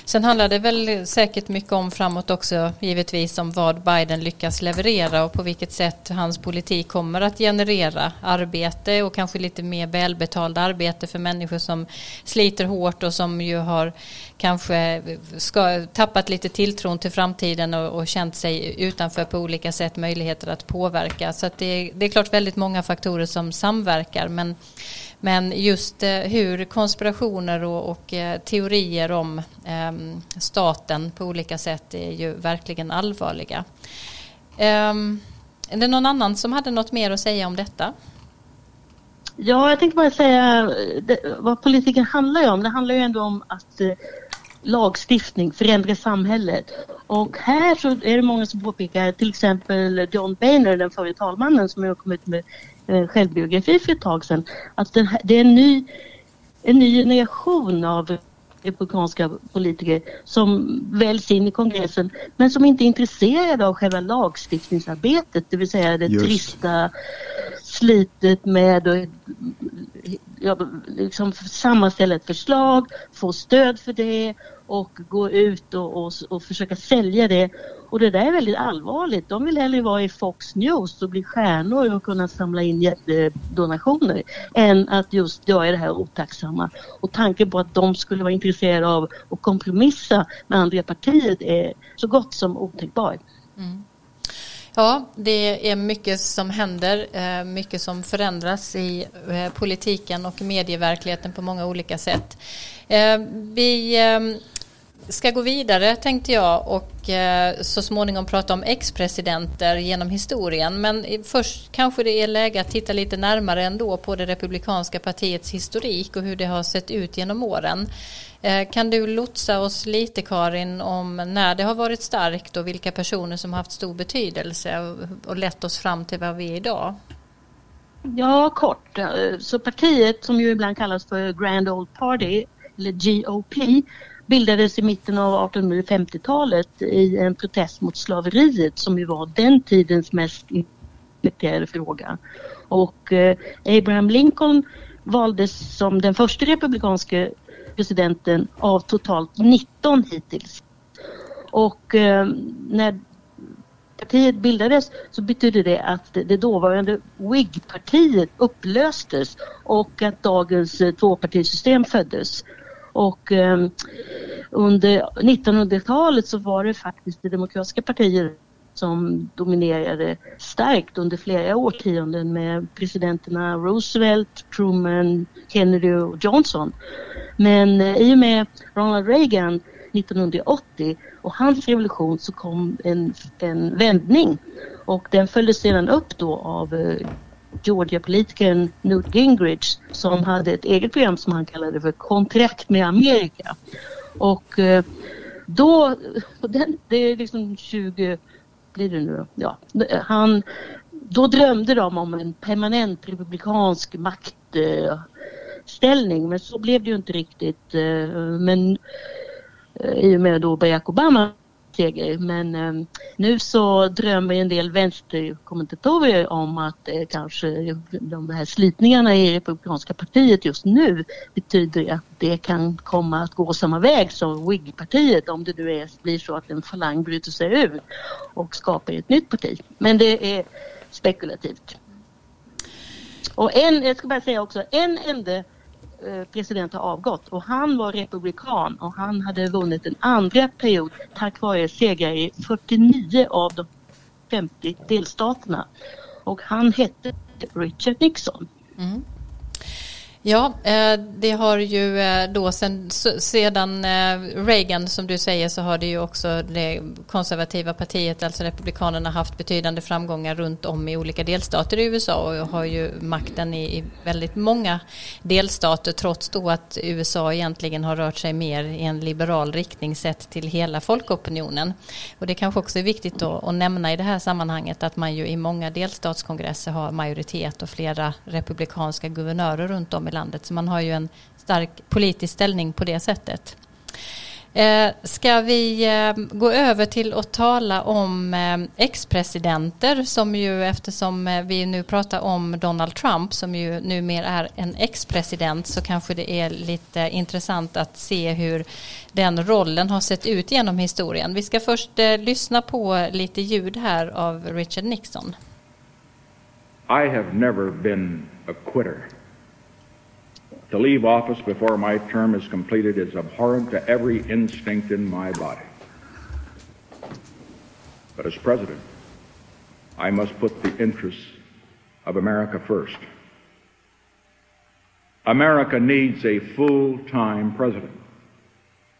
Sen handlar det väl säkert mycket om framåt också givetvis om vad Biden lyckas leverera och på vilket sätt hans politik kommer att generera arbete och kanske lite mer välbetalda arbete för människor som sliter hårt och som ju har kanske ska, tappat lite tilltron till framtiden och, och känt sig utanför på olika sätt möjligheter att påverka. Så att det, det är klart väldigt många faktorer som samverkar men men just eh, hur konspirationer och, och eh, teorier om ehm, staten på olika sätt är ju verkligen allvarliga. Ehm, är det någon annan som hade något mer att säga om detta? Ja, jag tänkte bara säga eh, det, vad politiken handlar om. Det handlar ju ändå om att eh, lagstiftning förändrar samhället. Och här så är det många som påpekar, till exempel John Boehner, den förre talmannen som har kommit med självbiografi för ett tag sedan, att det är en ny, en ny generation av republikanska politiker som väljs in i kongressen men som inte är intresserade av själva lagstiftningsarbetet, det vill säga det Just. trista slitet med att ja, liksom sammanställa ett förslag, få stöd för det och gå ut och, och, och, försöka sälja det. Och det där är väldigt allvarligt. De vill hellre vara i Fox News och bli stjärnor och kunna samla in jättedonationer än att just göra det här otacksamma. Och tanken på att de skulle vara intresserade av att kompromissa med andra partiet är så gott som otänkbar. Mm. Ja, det är mycket som händer, eh, mycket som förändras i eh, politiken och medieverkligheten på många olika sätt. Eh, vi ska gå vidare tänkte jag och eh, så småningom prata om ex-presidenter genom historien. Men först kanske det är läge att titta lite närmare ändå på det republikanska partiets historik och hur det har sett ut genom åren. Eh, kan du lotsa oss lite Karin om när det har varit starkt och vilka personer som har haft stor betydelse och lett oss fram till vad vi är idag? Ja, kort. Eh, så partiet som ju ibland kallas för Grand Old Party eller GOP bildades i mitten av 1850-talet i en protest mot slaveriet som ju var den tidens mest infekterade fråga. Och eh, Abraham Lincoln valdes som den första republikanske presidenten av totalt 19 hittills. Och eh, när partiet bildades så betydde det att det dåvarande Whig-partiet upplöstes och att dagens eh, tvåpartisystem föddes. Och eh, under 1900-talet så var det faktiskt det demokratiska partiet som dominerade starkt under flera årtionden med presidenterna Roosevelt, Truman, Kennedy och Johnson. Men eh, i och med Ronald Reagan 1980 och hans revolution så kom en, en vändning och den följdes sedan upp då av eh, Georgia-politikern Newt Gingrich som hade ett eget program som han kallade för Kontrakt med Amerika. Och eh, då, den, det är liksom 20, blir det nu Ja, han, då drömde de om en permanent republikansk maktställning men så blev det ju inte riktigt. Eh, men eh, i och med då Barack Obama seger. Men eh, nu så drömmer en del vänsterkommentatorer om att eh, kanske de här slitningarna i Republikanska partiet just nu betyder att det kan komma att gå samma väg som WIG-partiet om det nu är, blir så att en falang bryter sig ur och skapar ett nytt parti. Men det är spekulativt. Och en, jag ska bara säga också, en enda Eh, president har avgått och han var republikan och han hade vunnit en andra period tack vare segrar i 49 av de 50 delstaterna. Och han hette Richard Nixon. Mm. Ja, eh, det har ju eh, då sen, sedan eh, Reagan som du säger så har det ju också det konservativa partiet, alltså Republikanerna, haft betydande framgångar runt om i olika delstater i USA och har ju makten i, i väldigt många delstater trots då att USA egentligen har rört sig mer i en liberal riktning sett till hela folkopinionen. Och det kanske också är viktigt då att nämna i det här sammanhanget att man ju i många delstatskongresser har majoritet och flera republikanska guvernörer runt om i landet. Så man har ju en stark politisk ställning på det sättet. Eh, ska vi eh, gå över till att tala om eh, ex-presidenter som ju eftersom eh, vi nu pratar om Donald Trump som ju numera är en ex-president så kanske det är lite intressant att se hur den rollen har sett ut genom historien. Vi ska först lyssna på lite ljud här av Richard Nixon. I have never been a quitter. To leave office before my term is completed is abhorrent to every instinct in my body. But as president, I must put the interests of America first. America needs a full-time president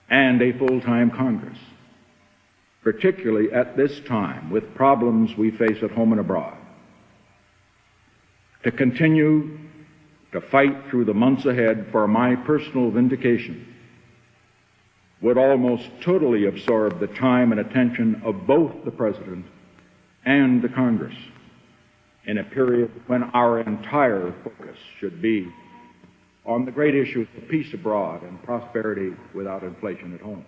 and a full-time Congress, particularly at this time with problems we face at home and abroad. To continue to fight through the months ahead for my personal vindication would almost totally absorb the time and attention of both the President and the Congress in a period when our entire focus should be on the great issues of peace abroad and prosperity without inflation at home.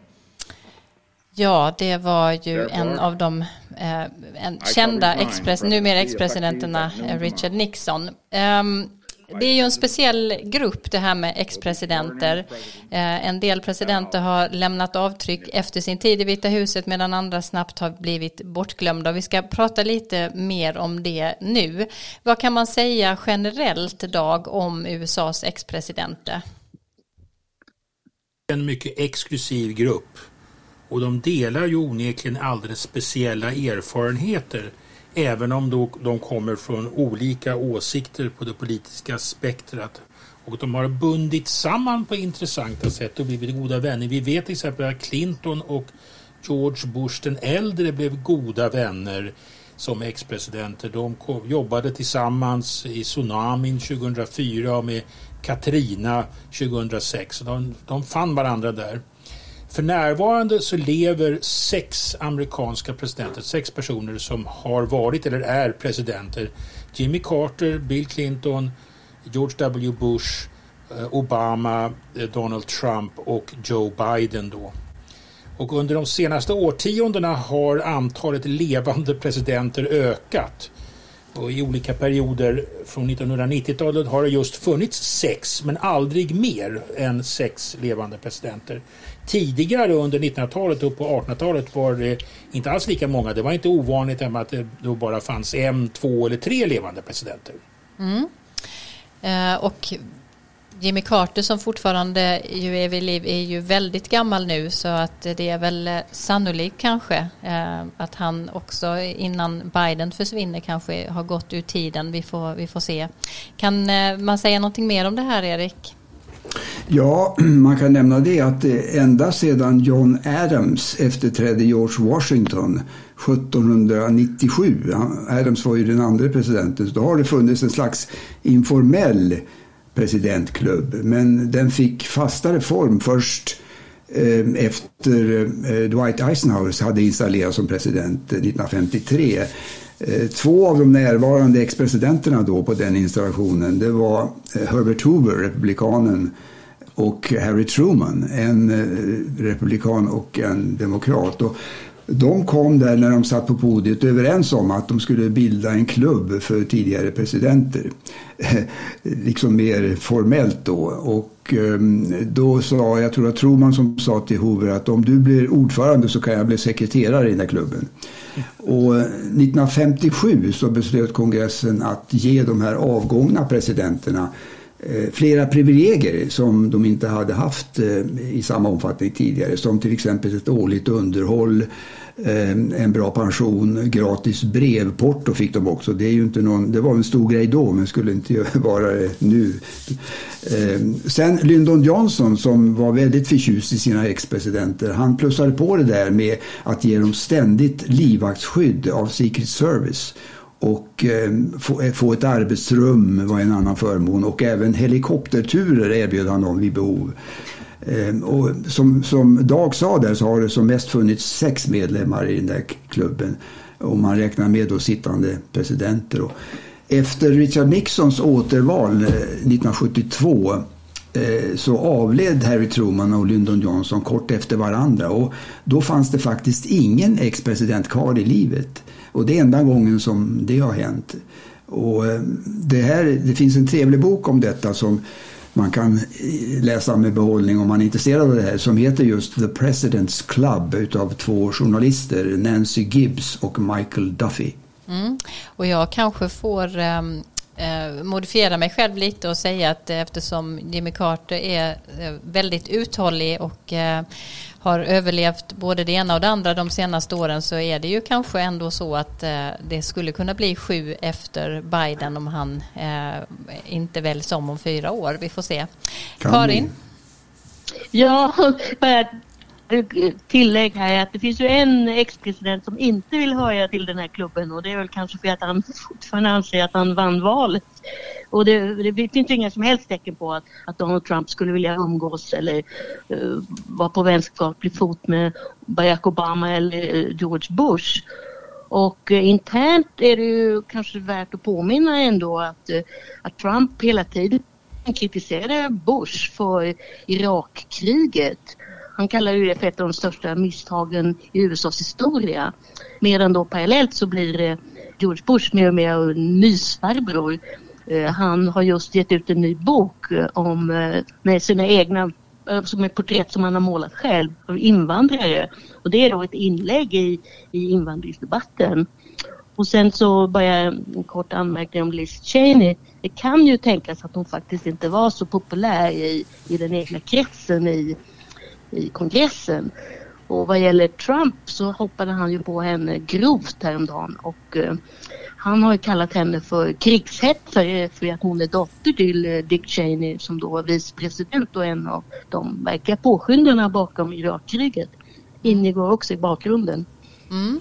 Ja, det var ju en av de eh, en kända express, numera ex-presidenterna Richard Nixon. Um, Det är ju en speciell grupp det här med ex-presidenter. Eh, en del presidenter har lämnat avtryck efter sin tid i Vita huset medan andra snabbt har blivit bortglömda. Vi ska prata lite mer om det nu. Vad kan man säga generellt Dag om USAs ex-presidenter? En mycket exklusiv grupp och de delar ju onekligen alldeles speciella erfarenheter även om då de kommer från olika åsikter på det politiska spektrat. Och de har bundit samman på intressanta sätt och blivit goda vänner. Vi vet till exempel att Clinton och George Bush den äldre blev goda vänner som ex-presidenter. De jobbade tillsammans i tsunamin 2004 och med Katrina 2006. De, de fann varandra där. För närvarande så lever sex amerikanska presidenter, sex personer som har varit eller är presidenter. Jimmy Carter, Bill Clinton, George W. Bush, eh, Obama, eh, Donald Trump och Joe Biden då. Och under de senaste årtiondena har antalet levande presidenter ökat. Och I olika perioder från 1990-talet har det just funnits sex, men aldrig mer än sex levande presidenter. Tidigare under 1900-talet och på 1800-talet var det inte alls lika många. Det var inte ovanligt att det då bara fanns en, två eller tre levande presidenter. Mm. Eh, och Jimmy Carter som fortfarande ju är vid liv är ju väldigt gammal nu så att det är väl eh, sannolikt kanske eh, att han också innan Biden försvinner kanske har gått ur tiden. Vi får, vi får se. Kan eh, man säga någonting mer om det här Erik? Ja, man kan nämna det att eh, ända sedan John Adams efterträdde George Washington 1797, Adams var ju den andra presidenten, så då har det funnits en slags informell presidentklubb. Men den fick fastare form först Eh, efter eh, Dwight Eisenhower hade installerats som president eh, 1953. Två av de närvarande ex-presidenterna då på den installationen det var Herbert Hoover, republikanen, och Harry Truman, en republikan och en demokrat. Och de kom där när de satt på podiet överens om att de skulle bilda en klubb för tidigare presidenter. liksom mer formellt då. Och ehm, då sa, jag tror att Truman som sa till Hoover att om du blir ordförande så kan jag bli sekreterare i den här klubben. Och 1957 så beslöt kongressen att ge de här avgångna presidenterna Eh, flera privilegier som de inte hade haft eh, i samma omfattning tidigare. Som till exempel ett årligt underhåll, eh, en bra pension, gratis brevporto fick de också. Det, är ju inte någon, det var en stor grej då men skulle inte vara det nu. Sen Lyndon Johnson som var väldigt förtjust i sina ex-presidenter. Han plussade på det där med att ge dem ständigt livvaktsskydd av Secret Service och eh, eh, få, ett arbetsrum var en annan förmån och även helikopterturer erbjöd han dem vid behov. Ehm, och som, som Dag sa där så har det som mest funnits sex medlemmar i den där klubben. Om man räknar med då sittande presidenter. Och efter Richard Nixons återval eh, 1972 eh, så avled Harry Truman och Lyndon Johnson kort efter varandra. Och då fanns det faktiskt ingen ex-president kvar i livet. Och det är enda gången som det har hänt. Och eh, det, här, det finns en trevlig bok om detta som man kan eh, läsa med behållning om man är intresserad av det här som heter just The President's Club utav två journalister, Nancy Gibbs och Michael Duffy. Mm. Och jag kanske får um modifiera mig själv lite och säga att eftersom Jimmy Carter är eh, väldigt uthållig och eh, har överlevt både det ena och det andra de senaste åren så är det ju kanske ändå så att eh, det skulle kunna bli sju efter Biden om han eh, inte väljs om om fyra år. Vi får se. Kan Karin? Ja, Eh, tillägg här att det finns ju en ex-president som inte vill höja till den här klubben och det är väl kanske för att han fortfarande anser att han vann valet. Och det, det finns inga som helst tecken på att, att Donald Trump skulle vilja umgås eller uh, vara på vänskaplig fot med Barack Obama eller uh, George Bush. Och internt är det ju kanske värt att påminna ändå att, att Trump hela tiden kritiserade Bush för Irakkriget. Han kallar ju det för ett av de största misstagen i USAs historia. Medan då parallellt så blir George Bush mer och mer mysfarbror eh, han har just gett ut en ny bok eh, om eh, med sina egna som ett porträtt som han har målat själv av invandrare. Och det är då ett inlägg i, i invandringsdebatten. Och sen så bara en kort anmärkning om Liz Cheney. Det kan ju tänkas att hon faktiskt inte var så populär i, i den egna kretsen i, i kongressen. Och vad gäller Trump så hoppade han ju på henne grovt häromdagen och eh, han har kallat henne för krigshetsare för att hon är dotter till eh, Dick Cheney som då var vicepresident och en av de verkliga påskyndarna bakom Irakkriget. Ingår också i bakgrunden. Mm.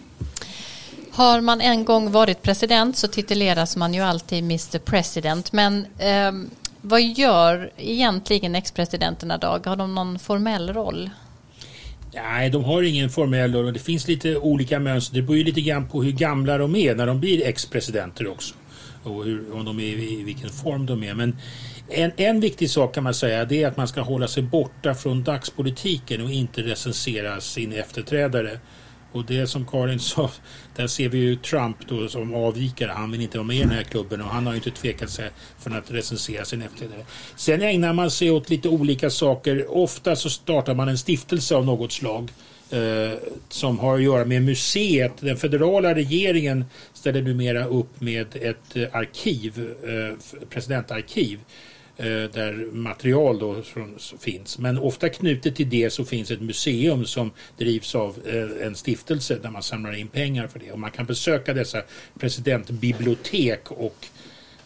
Har man en gång varit president så tituleras man ju alltid Mr President. Men eh, vad gör egentligen ex-presidenterna Dag? Har de någon formell roll? Nej, de har ingen formell roll. Det finns lite olika mönster. Det beror ju lite grann på hur gamla de är när de blir ex-presidenter också. Och hur, om de är, i vilken form de är. Men en, en viktig sak kan man säga det är att man ska hålla sig borta från dagspolitiken och inte recensera sin efterträdare. Och det som Karin sa, där ser vi ju Trump då som avvikare. Han vill inte vara med i den här klubben och han har ju inte tvekat sig för att recensera sin efterträdare. Sen ägnar man sig åt lite olika saker. Ofta så startar man en stiftelse av något slag eh, som har att göra med museet. Den federala regeringen ställer numera upp med ett eh, arkiv, eh, presidentarkiv Eh, där material då finns. Men ofta knutet till det så finns ett museum som drivs av eh, en stiftelse där man samlar in pengar för det. Och man kan besöka dessa presidentbibliotek och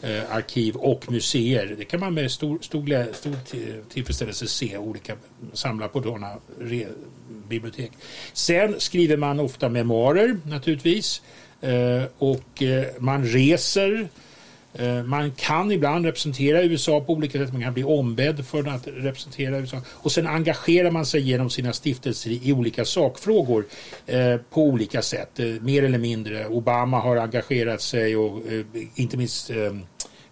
eh, arkiv och museer. Det kan man med stor, stor, stor tillfredsställelse se olika samlar på sådana bibliotek. Sen skriver man ofta memoarer naturligtvis eh, och eh, man reser eh, man kan ibland representera USA på olika sätt. Man kan bli ombedd för att representera USA. Och sen engagerar man sig genom sina stiftelser i olika sakfrågor eh, på olika sätt. Eh, mer eller mindre. Obama har engagerat sig och eh, inte minst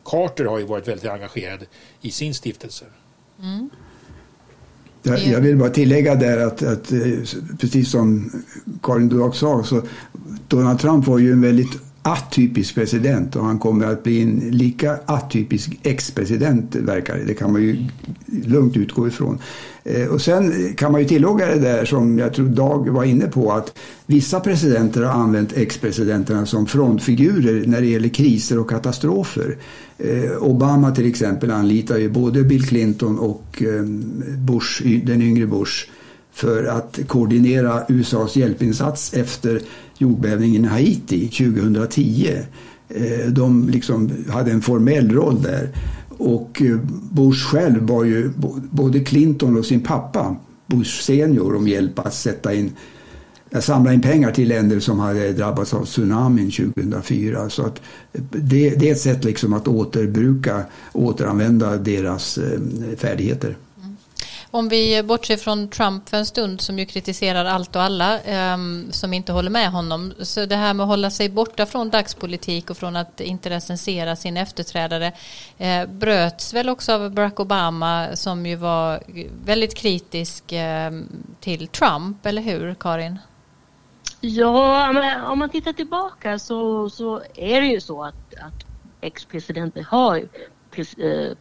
Carter har ju varit väldigt engagerad i sin stiftelse. Mm. Jag vill bara tillägga där att, att eh, precis som Karin Duak sa så Donald Trump var ju en väldigt atypisk president och han kommer att bli en lika atypisk ex-president verkar det. Det kan man ju lugnt utgå ifrån. Eh, och sen kan man ju tillägga det där som jag tror Dag var inne på att vissa presidenter har använt ex-presidenterna som frontfigurer när det gäller kriser och katastrofer. Eh, Obama till exempel anlitar ju både Bill Clinton och eh, Bush, den yngre Bush för att koordinera USAs hjälpinsats efter jordbävningen i Haiti 2010. Eh, de liksom hade en formell roll där. Och eh, Bush själv var ju både Clinton och sin pappa Bush senior om hjälp att sätta in samla in pengar till länder som hade drabbats av tsunamin 2004. Så att eh, det, det är ett sätt liksom att återbruka, återanvända deras färdigheter. Om vi bortser från Trump för en stund som ju kritiserar allt och alla eh, som inte håller med honom. Så det här med att hålla sig borta från dagspolitik och från att inte recensera sin efterträdare eh, bröts väl också av Barack Obama som ju var väldigt kritisk eh, till Trump, eller hur Karin? Ja, men om man tittar tillbaka så, så är det ju så att, att ex-presidenter har eh,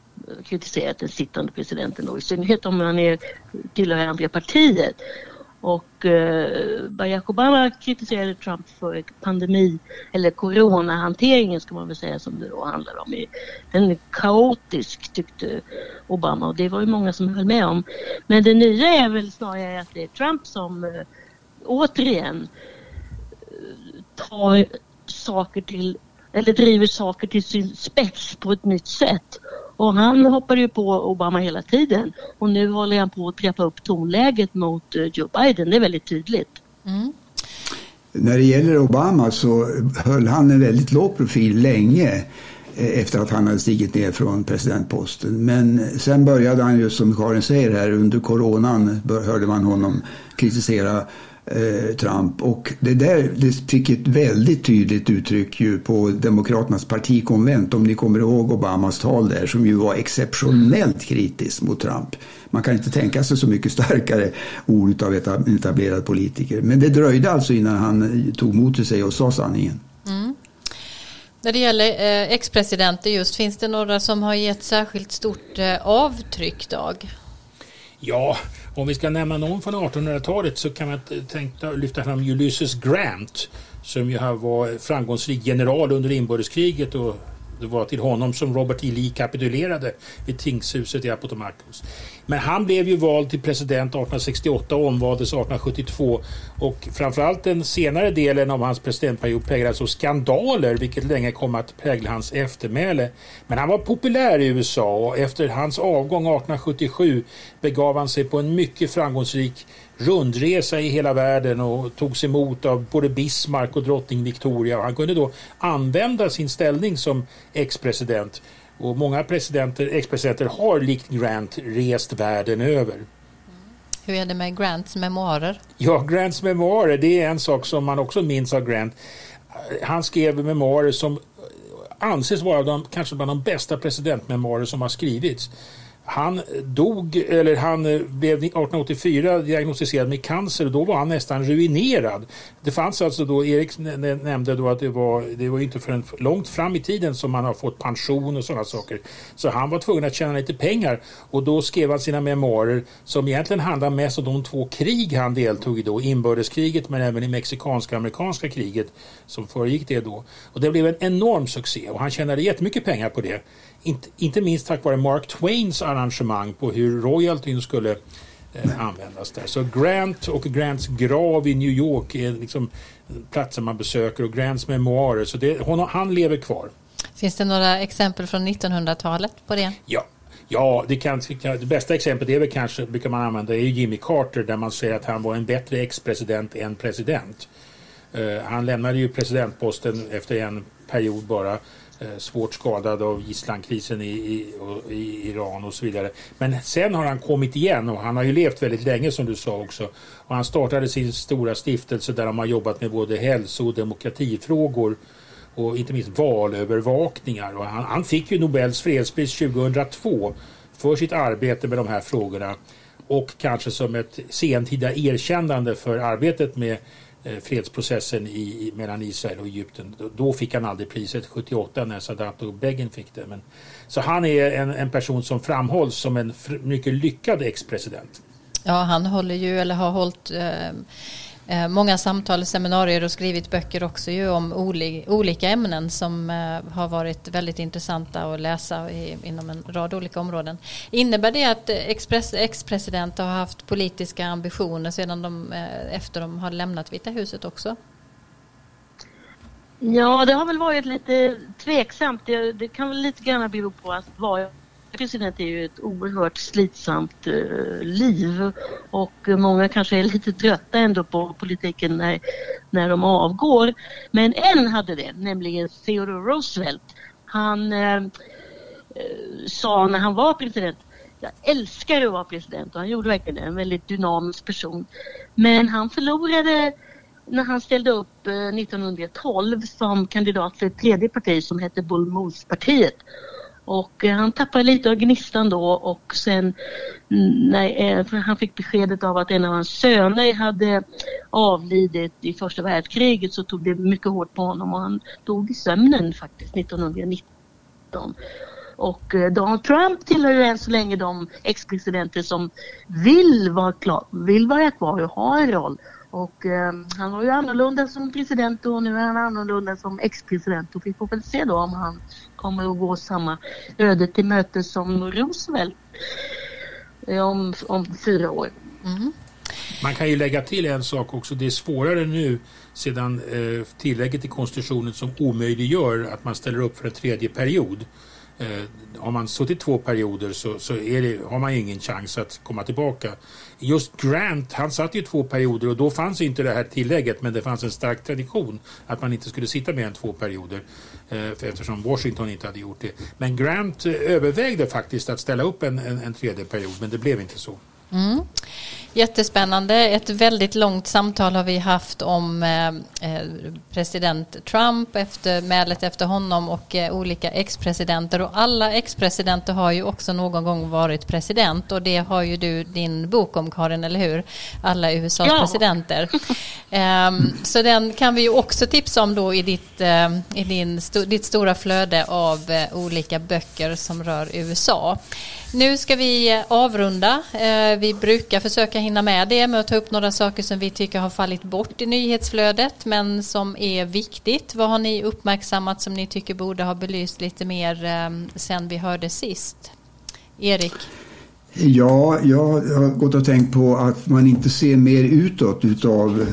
kritiserat den sittande presidenten och i synnerhet om man är, tillhör andra partiet. Och eh, Barack Obama kritiserade Trump för pandemi eller coronahanteringen ska man väl säga som det då handlar om. Den är kaotisk tyckte Obama och det var ju många som höll med om. Men det nya är väl snarare att det är Trump som eh, återigen eh, tar saker till eller driver saker till sin spets på ett nytt sätt och han hoppade ju på Obama hela tiden och nu håller han på att trappa upp tonläget mot eh, Joe Biden. Det är väldigt tydligt. Mm. När det gäller Obama så höll han en väldigt låg profil länge eh, efter att han hade stigit ner från presidentposten. Men sen började han ju som Karin säger här under coronan hörde man honom kritisera eh, Trump. Och det där det fick ett väldigt tydligt uttryck ju på Demokraternas partikonvent om ni kommer ihåg Obamas tal där som ju var exceptionellt kritiskt mot Trump. Man kan inte tänka sig så mycket starkare ord av en etablerad politiker. Men det dröjde alltså innan han tog mot till sig och sa sanningen. Mm. När det gäller eh, ex-presidenter just, finns det några som har gett särskilt stort eh, avtryck, Dag? Ja, om vi ska nämna någon från 1800-talet så kan man tänka, lyfta fram Ulysses Grant som ju var framgångsrik general under inbördeskriget och det var till honom som Robert E. Lee kapitulerade vid tingshuset i Appomattox. Men han blev ju vald till president 1868 och omvaldes 1872 och framförallt den senare delen av hans presidentperiod präglades av skandaler vilket länge kom att prägla hans eftermäle. Men han var populär i USA och efter hans avgång 1877 begav han sig på en mycket framgångsrik rundresa i hela världen och togs emot av både Bismarck och drottning Victoria. Han kunde då använda sin ställning som ex-president och många presidenter, ex-presidenter har likt Grant rest världen över. Hur är det med Grants memoarer? Ja, Grants memoarer det är en sak som man också minns av Grant. Han skrev memoarer som anses vara de, kanske bland de bästa presidentmemoarer som har skrivits. Han dog, eller han eh, blev 1884 diagnostiserad med cancer och då var han nästan ruinerad. Det fanns alltså då, Erik nämnde då att det var, det var inte förrän långt fram i tiden som man har fått pension och sådana saker. Så han var tvungen att tjäna lite pengar och då skrev han sina memoarer som egentligen handlar mest om de två krig han deltog i då, inbördeskriget men även i mexikanska-amerikanska kriget som föregick det då. Och det blev en enorm succé och han tjänade jättemycket pengar på det inte, inte minst tack vare Mark Twains arrangemang på hur royaltyn skulle eh, användas där. Så Grant och Grants grav i New York är liksom platser man besöker och Grants memoarer. Så det, hon, han lever kvar. Finns det några exempel från 1900-talet på det? Ja, Ja, det, kan, det bästa exemplet är väl kanske, brukar man använda, är Jimmy Carter där man säger att han var en bättre ex-president än president. Uh, han lämnade ju presidentposten efter en period bara. Eh, svårt skadad av gisslankrisen i, i, i, Iran och så vidare. Men sen har han kommit igen och han har ju levt väldigt länge som du sa också. Och han startade sin stora stiftelse där de har jobbat med både hälso och demokratifrågor och inte minst valövervakningar. Och han, han fick ju Nobels fredspris 2002 för sitt arbete med de här frågorna och kanske som ett sentida erkännande för arbetet med Eh, fredsprocessen i, mellan Israel och Egypten. Då fick han aldrig priset 78 när Sadat och Begin fick det. Men, så han är en, en person som framhålls som en mycket lyckad ex-president. Ja, han håller ju, eller har hållit eh, Eh, Eh, många samtal, seminarier och skrivit böcker också ju om olika ämnen som eh, har varit väldigt intressanta att läsa inom en rad olika områden. Innebär det att ex-presidenter har haft politiska ambitioner sedan de, eh, efter de har lämnat Vita huset också? Ja, det har väl varit lite tveksamt. Det, det kan väl lite grann bero på att vad president är ju ett oerhört slitsamt eh, liv och eh, många kanske är lite trötta ändå på politiken när, när de avgår. Men en hade det, nämligen Theodore Roosevelt. Han eh, eh sa när han var president jag älskar att vara president och han gjorde verkligen det, en väldigt dynamisk person. Men han förlorade när han ställde upp 1912 som kandidat för ett tredje parti som hette Bull-Moose-partiet. Och eh, han tappade lite av gnistan då och sen mm, när eh, han fick beskedet av att en av hans söner hade avlidit i första världskriget så tog det mycket hårt på honom och han dog i sömnen faktiskt 1919. Och eh, Donald Trump tillhör ju än så länge de ex-presidenter som vill vara, klar, vill vara kvar och ha en roll. Och eh, han var ju annorlunda som president och nu är han annorlunda som ex-president och vi får väl se då om han kommer att gå samma öde till mötes som Roosevelt eh, om, om fyra år. Mm. Man kan ju lägga till en sak också. Det är svårare nu sedan eh, tillägget i konstitutionen som omöjliggör att man ställer upp för en tredje period. Eh, har man suttit två perioder så, så det, har man ingen chans att komma tillbaka. Just Grant, han satt ju två perioder och då fanns inte det här tillägget men det fanns en stark tradition att man inte skulle sitta mer än två perioder Eh, eftersom Washington inte hade gjort det. Men Grant eh, övervägde faktiskt att ställa upp en, en, en tredje period men det blev inte så. Mm. Jättespännande. Ett väldigt långt samtal har vi haft om eh, eh, president Trump, efter mälet efter honom och eh, olika ex-presidenter. Och alla ex-presidenter har ju också någon gång varit president och det har ju du din bok om Karin, eller hur? Alla USAs ja. presidenter. Ehm, så den kan vi ju också tipsa om då i ditt, i din, ditt stora flöde av olika böcker som rör USA. Nu ska vi avrunda. Eh, vi brukar försöka hinna med det med att ta upp några saker som vi tycker har fallit bort i nyhetsflödet men som är viktigt. Vad har ni uppmärksammat som ni tycker borde ha belyst lite mer eh, sen vi hörde sist? Erik? Ja, jag har gått och tänkt på att man inte ser mer utåt utav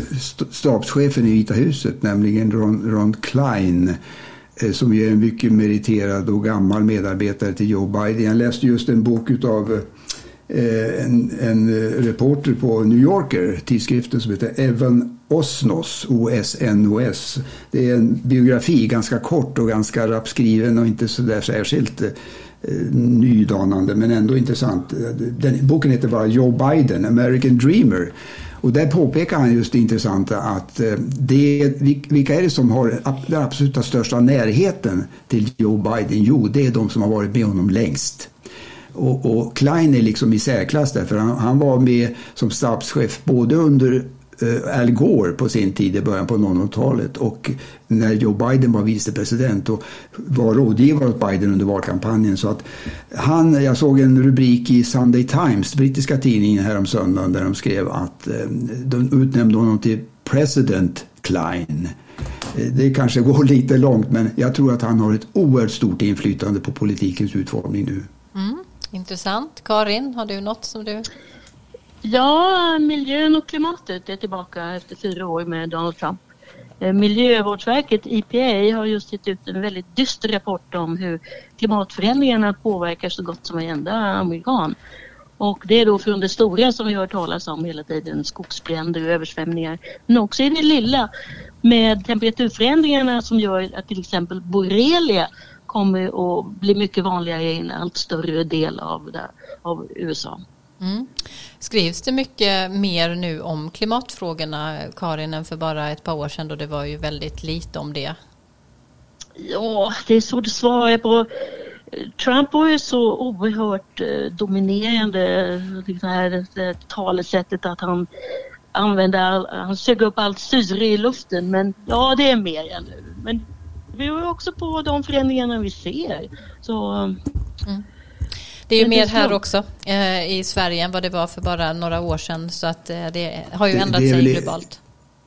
stabschefen i Vita huset, nämligen Ron, Ron Klein Eh, som som är en mycket meriterad och gammal medarbetare till Joe Biden. Jag läste just en bok utav eh, en, en, eh, reporter på New Yorker, tidskriften som heter Evan Osnos, O-S-N-O-S. Det är en biografi, ganska kort och ganska rappskriven och inte så där särskilt nydanande men ändå intressant. Den, boken heter bara Joe Biden, American Dreamer. Och där påpekar han just det intressanta att eh, det, vilka är det som har den absoluta största närheten till Joe Biden? Jo, det är de som har varit med honom längst. Och, och Klein är liksom i särklass där, för han, han var med som stabschef både under Eh, Al Gore på sin tid i början på 00-talet och när Joe Biden var vicepresident och var rådgivare åt Biden under valkampanjen. Så att han, jag såg en rubrik i Sunday Times, brittiska tidningen här om söndagen där de skrev att eh, de utnämnde honom till President Klein. Eh, det kanske går lite långt men jag tror att han har ett oerhört stort inflytande på politikens utformning nu. Mm, intressant. Karin, har du något som du... Ja, miljön och klimatet är tillbaka efter fyra år med Donald Trump. Eh, Miljövårdsverket, IPA, har just gett ut en väldigt dyster rapport om hur klimatförändringarna påverkar så gott som varenda amerikan. Och det är då från det stora som vi hör talas om hela tiden, skogsbränder och översvämningar. Men också i det lilla med temperaturförändringarna som gör att till exempel borrelia kommer att bli mycket vanligare i en allt större del av, det, av USA. Mm. Skrivs det mycket mer nu om klimatfrågorna, Karin, än för bara ett par år sedan då det var ju väldigt lite om det? Ja, det är svårt att svara på. Trump var ju så oerhört eh, dominerande, det här talesättet att han använde all, han sög upp allt syre i luften men ja det är mer än nu. Men vi är också på de förändringarna vi ser. Så, mm. Det är ju mer här också eh, i Sverige än vad det var för bara några år sedan så att eh, det har ju ändrat det, det sig globalt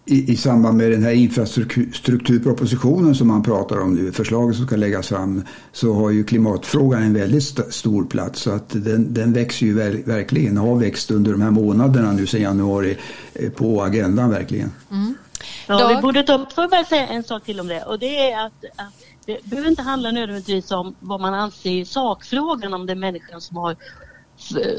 i, i samband med den här infrastrukturpropositionen som man pratar om nu, förslaget som ska läggas fram, så har ju klimatfrågan en väldigt st stor plats. Så att den, den växer ju ver verkligen, har växt under de här månaderna nu sedan januari eh, på agendan verkligen. Mm. Ja, vi borde ta upp, får jag bara säga en sak till om det och det är att, att det behöver inte handla nödvändigtvis om vad man anser i sakfrågan om det är människan som har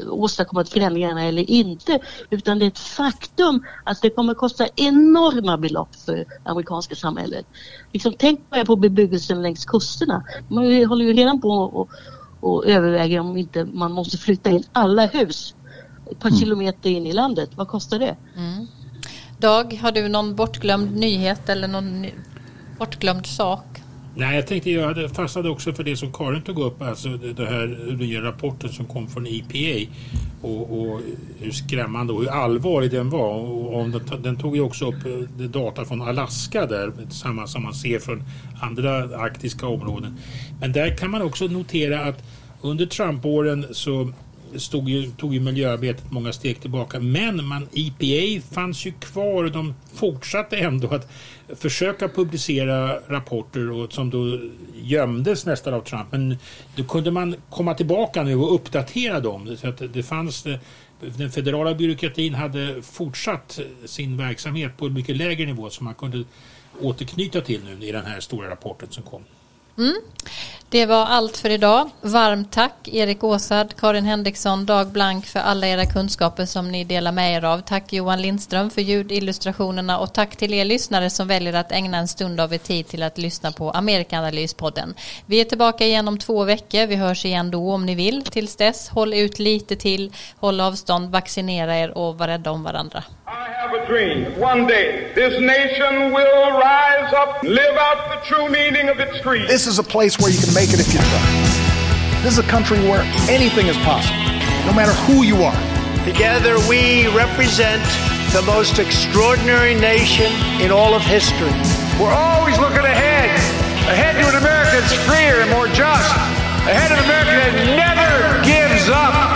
åstadkommit förändringarna eller inte. Utan det är ett faktum att det kommer kosta enorma belopp för amerikanska samhället. Liksom, tänk bara på bebyggelsen längs kusterna. Man håller ju redan på och, och överväger om inte man måste flytta in alla hus ett par mm. kilometer in i landet. Vad kostar det? Mm. Dag, har du någon bortglömd nyhet eller någon bortglömd sak? Nej, jag tänkte jag fastnade också för det som Karin tog upp, alltså den här nya rapporten som kom från EPA och, och hur skrämmande och hur allvarlig den var. Och, och den, den, tog ju också upp eh, data från Alaska där, samma som man ser från andra arktiska områden. Men där kan man också notera att under Trump-åren så stod ju, tog ju miljöarbetet många steg tillbaka. Men man, EPA fanns ju kvar och de fortsatte ändå att försöka publicera rapporter och, som då gömdes nästan av Trump. Men då kunde man komma tillbaka nu och uppdatera dem. Så att det fanns, den federala byråkratin hade fortsatt sin verksamhet på en mycket lägre nivå som man kunde återknyta till nu i den här stora rapporten som kom. Mm. Det var allt för idag. Varmt tack Erik Åsard, Karin Henriksson, Dag Blank för alla era kunskaper som ni delar med er av. Tack Johan Lindström för ljudillustrationerna och tack till er lyssnare som väljer att ägna en stund av er tid till att lyssna på Amerikanalyspodden. Vi är tillbaka igen om två veckor. Vi hörs igen då om ni vill. Tills dess, håll ut lite till, håll avstånd, vaccinera er och var rädda om varandra. I have a dream. One day this nation will rise up, live out the true meaning of its creed. This is a place where you can make it if you try. This is a country where anything is possible, no matter who you are. Together we represent the most extraordinary nation in all of history. We're always looking ahead, ahead to an America that's freer and more just, ahead of an America that never gives up